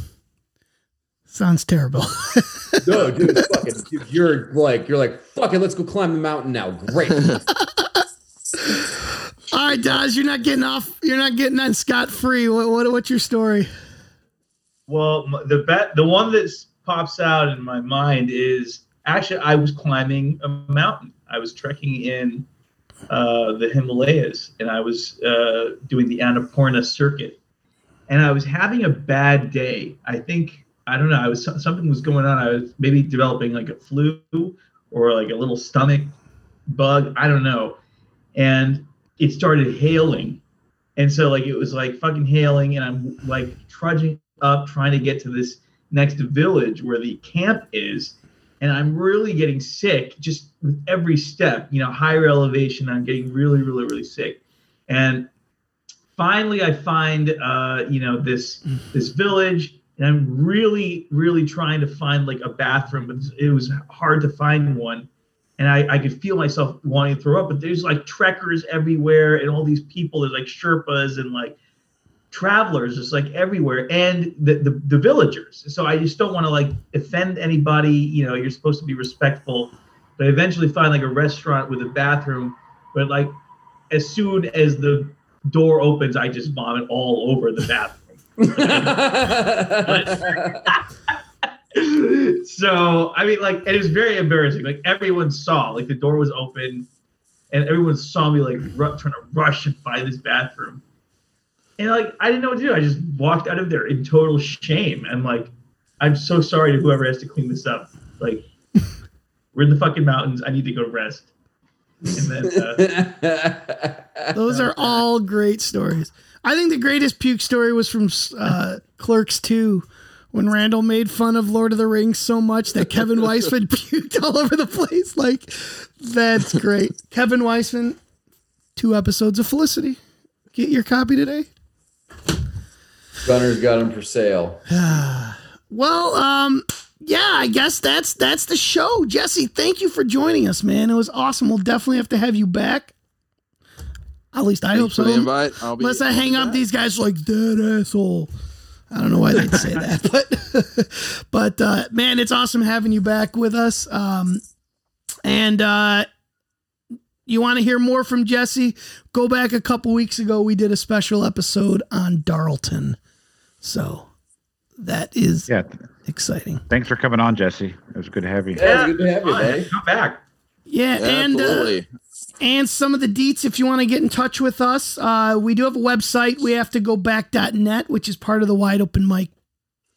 Sounds terrible. No, dude, fucking, dude, you're like, you're like, fuck it, let's go climb the mountain now. Great. All right, Daz, you're not getting off. You're not getting on scot free. What, what what's your story? Well, the bet, the one that pops out in my mind is actually I was climbing a mountain. I was trekking in uh, the Himalayas, and I was uh, doing the Annapurna circuit, and I was having a bad day. I think I don't know. I was something was going on. I was maybe developing like a flu or like a little stomach bug. I don't know, and it started hailing and so like it was like fucking hailing and i'm like trudging up trying to get to this next village where the camp is and i'm really getting sick just with every step you know higher elevation i'm getting really really really sick and finally i find uh you know this this village and i'm really really trying to find like a bathroom but it was hard to find one and I, I could feel myself wanting to throw up. But there's like trekkers everywhere, and all these people. There's like Sherpas and like travelers, just like everywhere, and the the, the villagers. So I just don't want to like offend anybody. You know, you're supposed to be respectful. But I eventually find like a restaurant with a bathroom, but like as soon as the door opens, I just vomit all over the bathroom. so I mean, like, it was very embarrassing. Like everyone saw, like the door was open, and everyone saw me like ru- trying to rush and find this bathroom. And like I didn't know what to do. I just walked out of there in total shame. And like, I'm so sorry to whoever has to clean this up. Like, we're in the fucking mountains. I need to go rest. And then uh, Those are all great stories. I think the greatest puke story was from uh, Clerks 2 when Randall made fun of Lord of the Rings so much that Kevin Weisman puked all over the place. Like, that's great. Kevin Weisman, two episodes of Felicity. Get your copy today. Gunner's got them for sale. Well, um, yeah, I guess that's that's the show. Jesse, thank you for joining us, man. It was awesome. We'll definitely have to have you back. At least I hope Thanks for so. the invite. I'll be- Unless I hang up, these guys are like that asshole. I don't know why they'd say that, but but uh, man, it's awesome having you back with us. Um, and uh, you want to hear more from Jesse? Go back a couple weeks ago. We did a special episode on Darlton, so that is Yeah. exciting. Thanks for coming on, Jesse. It was good to have you. Yeah, it's good to have you, buddy. Come back. Yeah, and uh, Absolutely. And some of the deets if you want to get in touch with us uh, we do have a website. We have to go back.net which is part of the wide open mic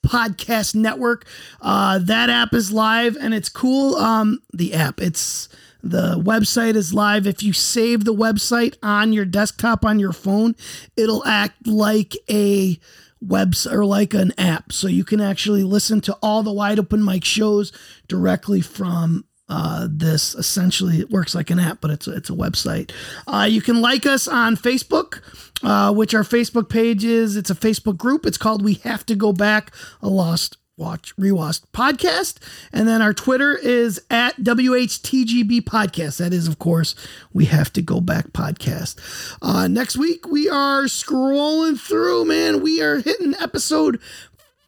podcast network. Uh, that app is live and it's cool um, the app. It's the website is live. If you save the website on your desktop on your phone it'll act like a webs or like an app. So you can actually listen to all the wide open mic shows directly from uh, this essentially it works like an app, but it's a, it's a website. Uh, you can like us on Facebook, uh, which our Facebook page is. It's a Facebook group. It's called "We Have to Go Back," a Lost Watch Rewatched podcast, and then our Twitter is at WHTGB Podcast. That is, of course, "We Have to Go Back" podcast. Uh, next week we are scrolling through. Man, we are hitting episode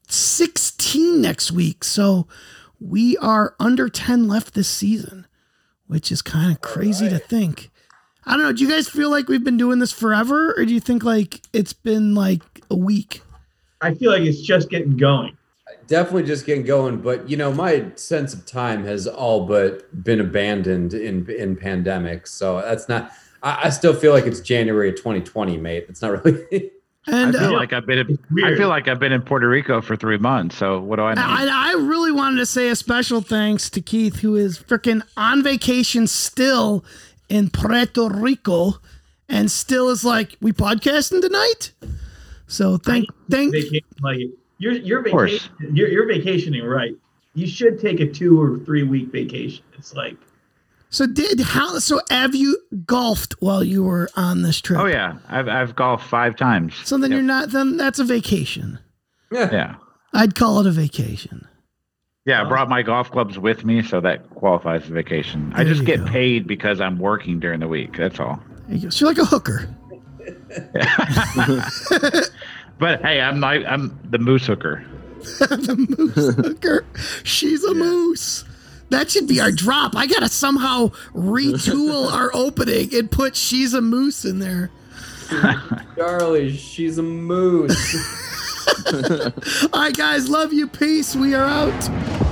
16 next week. So we are under 10 left this season, which is kind of crazy to think. I don't know. Do you guys feel like we've been doing this forever, or do you think like it's been like a week? I feel like it's just getting going. Definitely just getting going, but you know, my sense of time has all but been abandoned in in pandemic. So that's not. I, I still feel like it's January of 2020, mate. It's not really. And I feel uh, like I've been. In, I feel like I've been in Puerto Rico for three months. So what do I know? I, I really wanted to say a special thanks to Keith, who is freaking on vacation still in Puerto Rico, and still is like, "We podcasting tonight." So thank thank Vacation, like you're you're course. vacation, you're, you're vacationing right. You should take a two or three week vacation. It's like So did how? So have you golfed while you were on this trip? oh yeah, I've I've golfed five times. So then Yep. you're not. Then that's a vacation. Yeah. Yeah. I'd call it a vacation. Yeah, I brought my golf clubs with me, so that qualifies as a vacation. I just get go. paid because I'm working during the week. That's all. There you go. So you're like a hooker. But hey, I'm not, I'm the moose hooker. the moose hooker. She's a moose. That should be our drop. I gotta somehow retool our opening and put "She's a Moose" in there. Charlie, she's a moose. All right, guys, love you. Peace. We are out.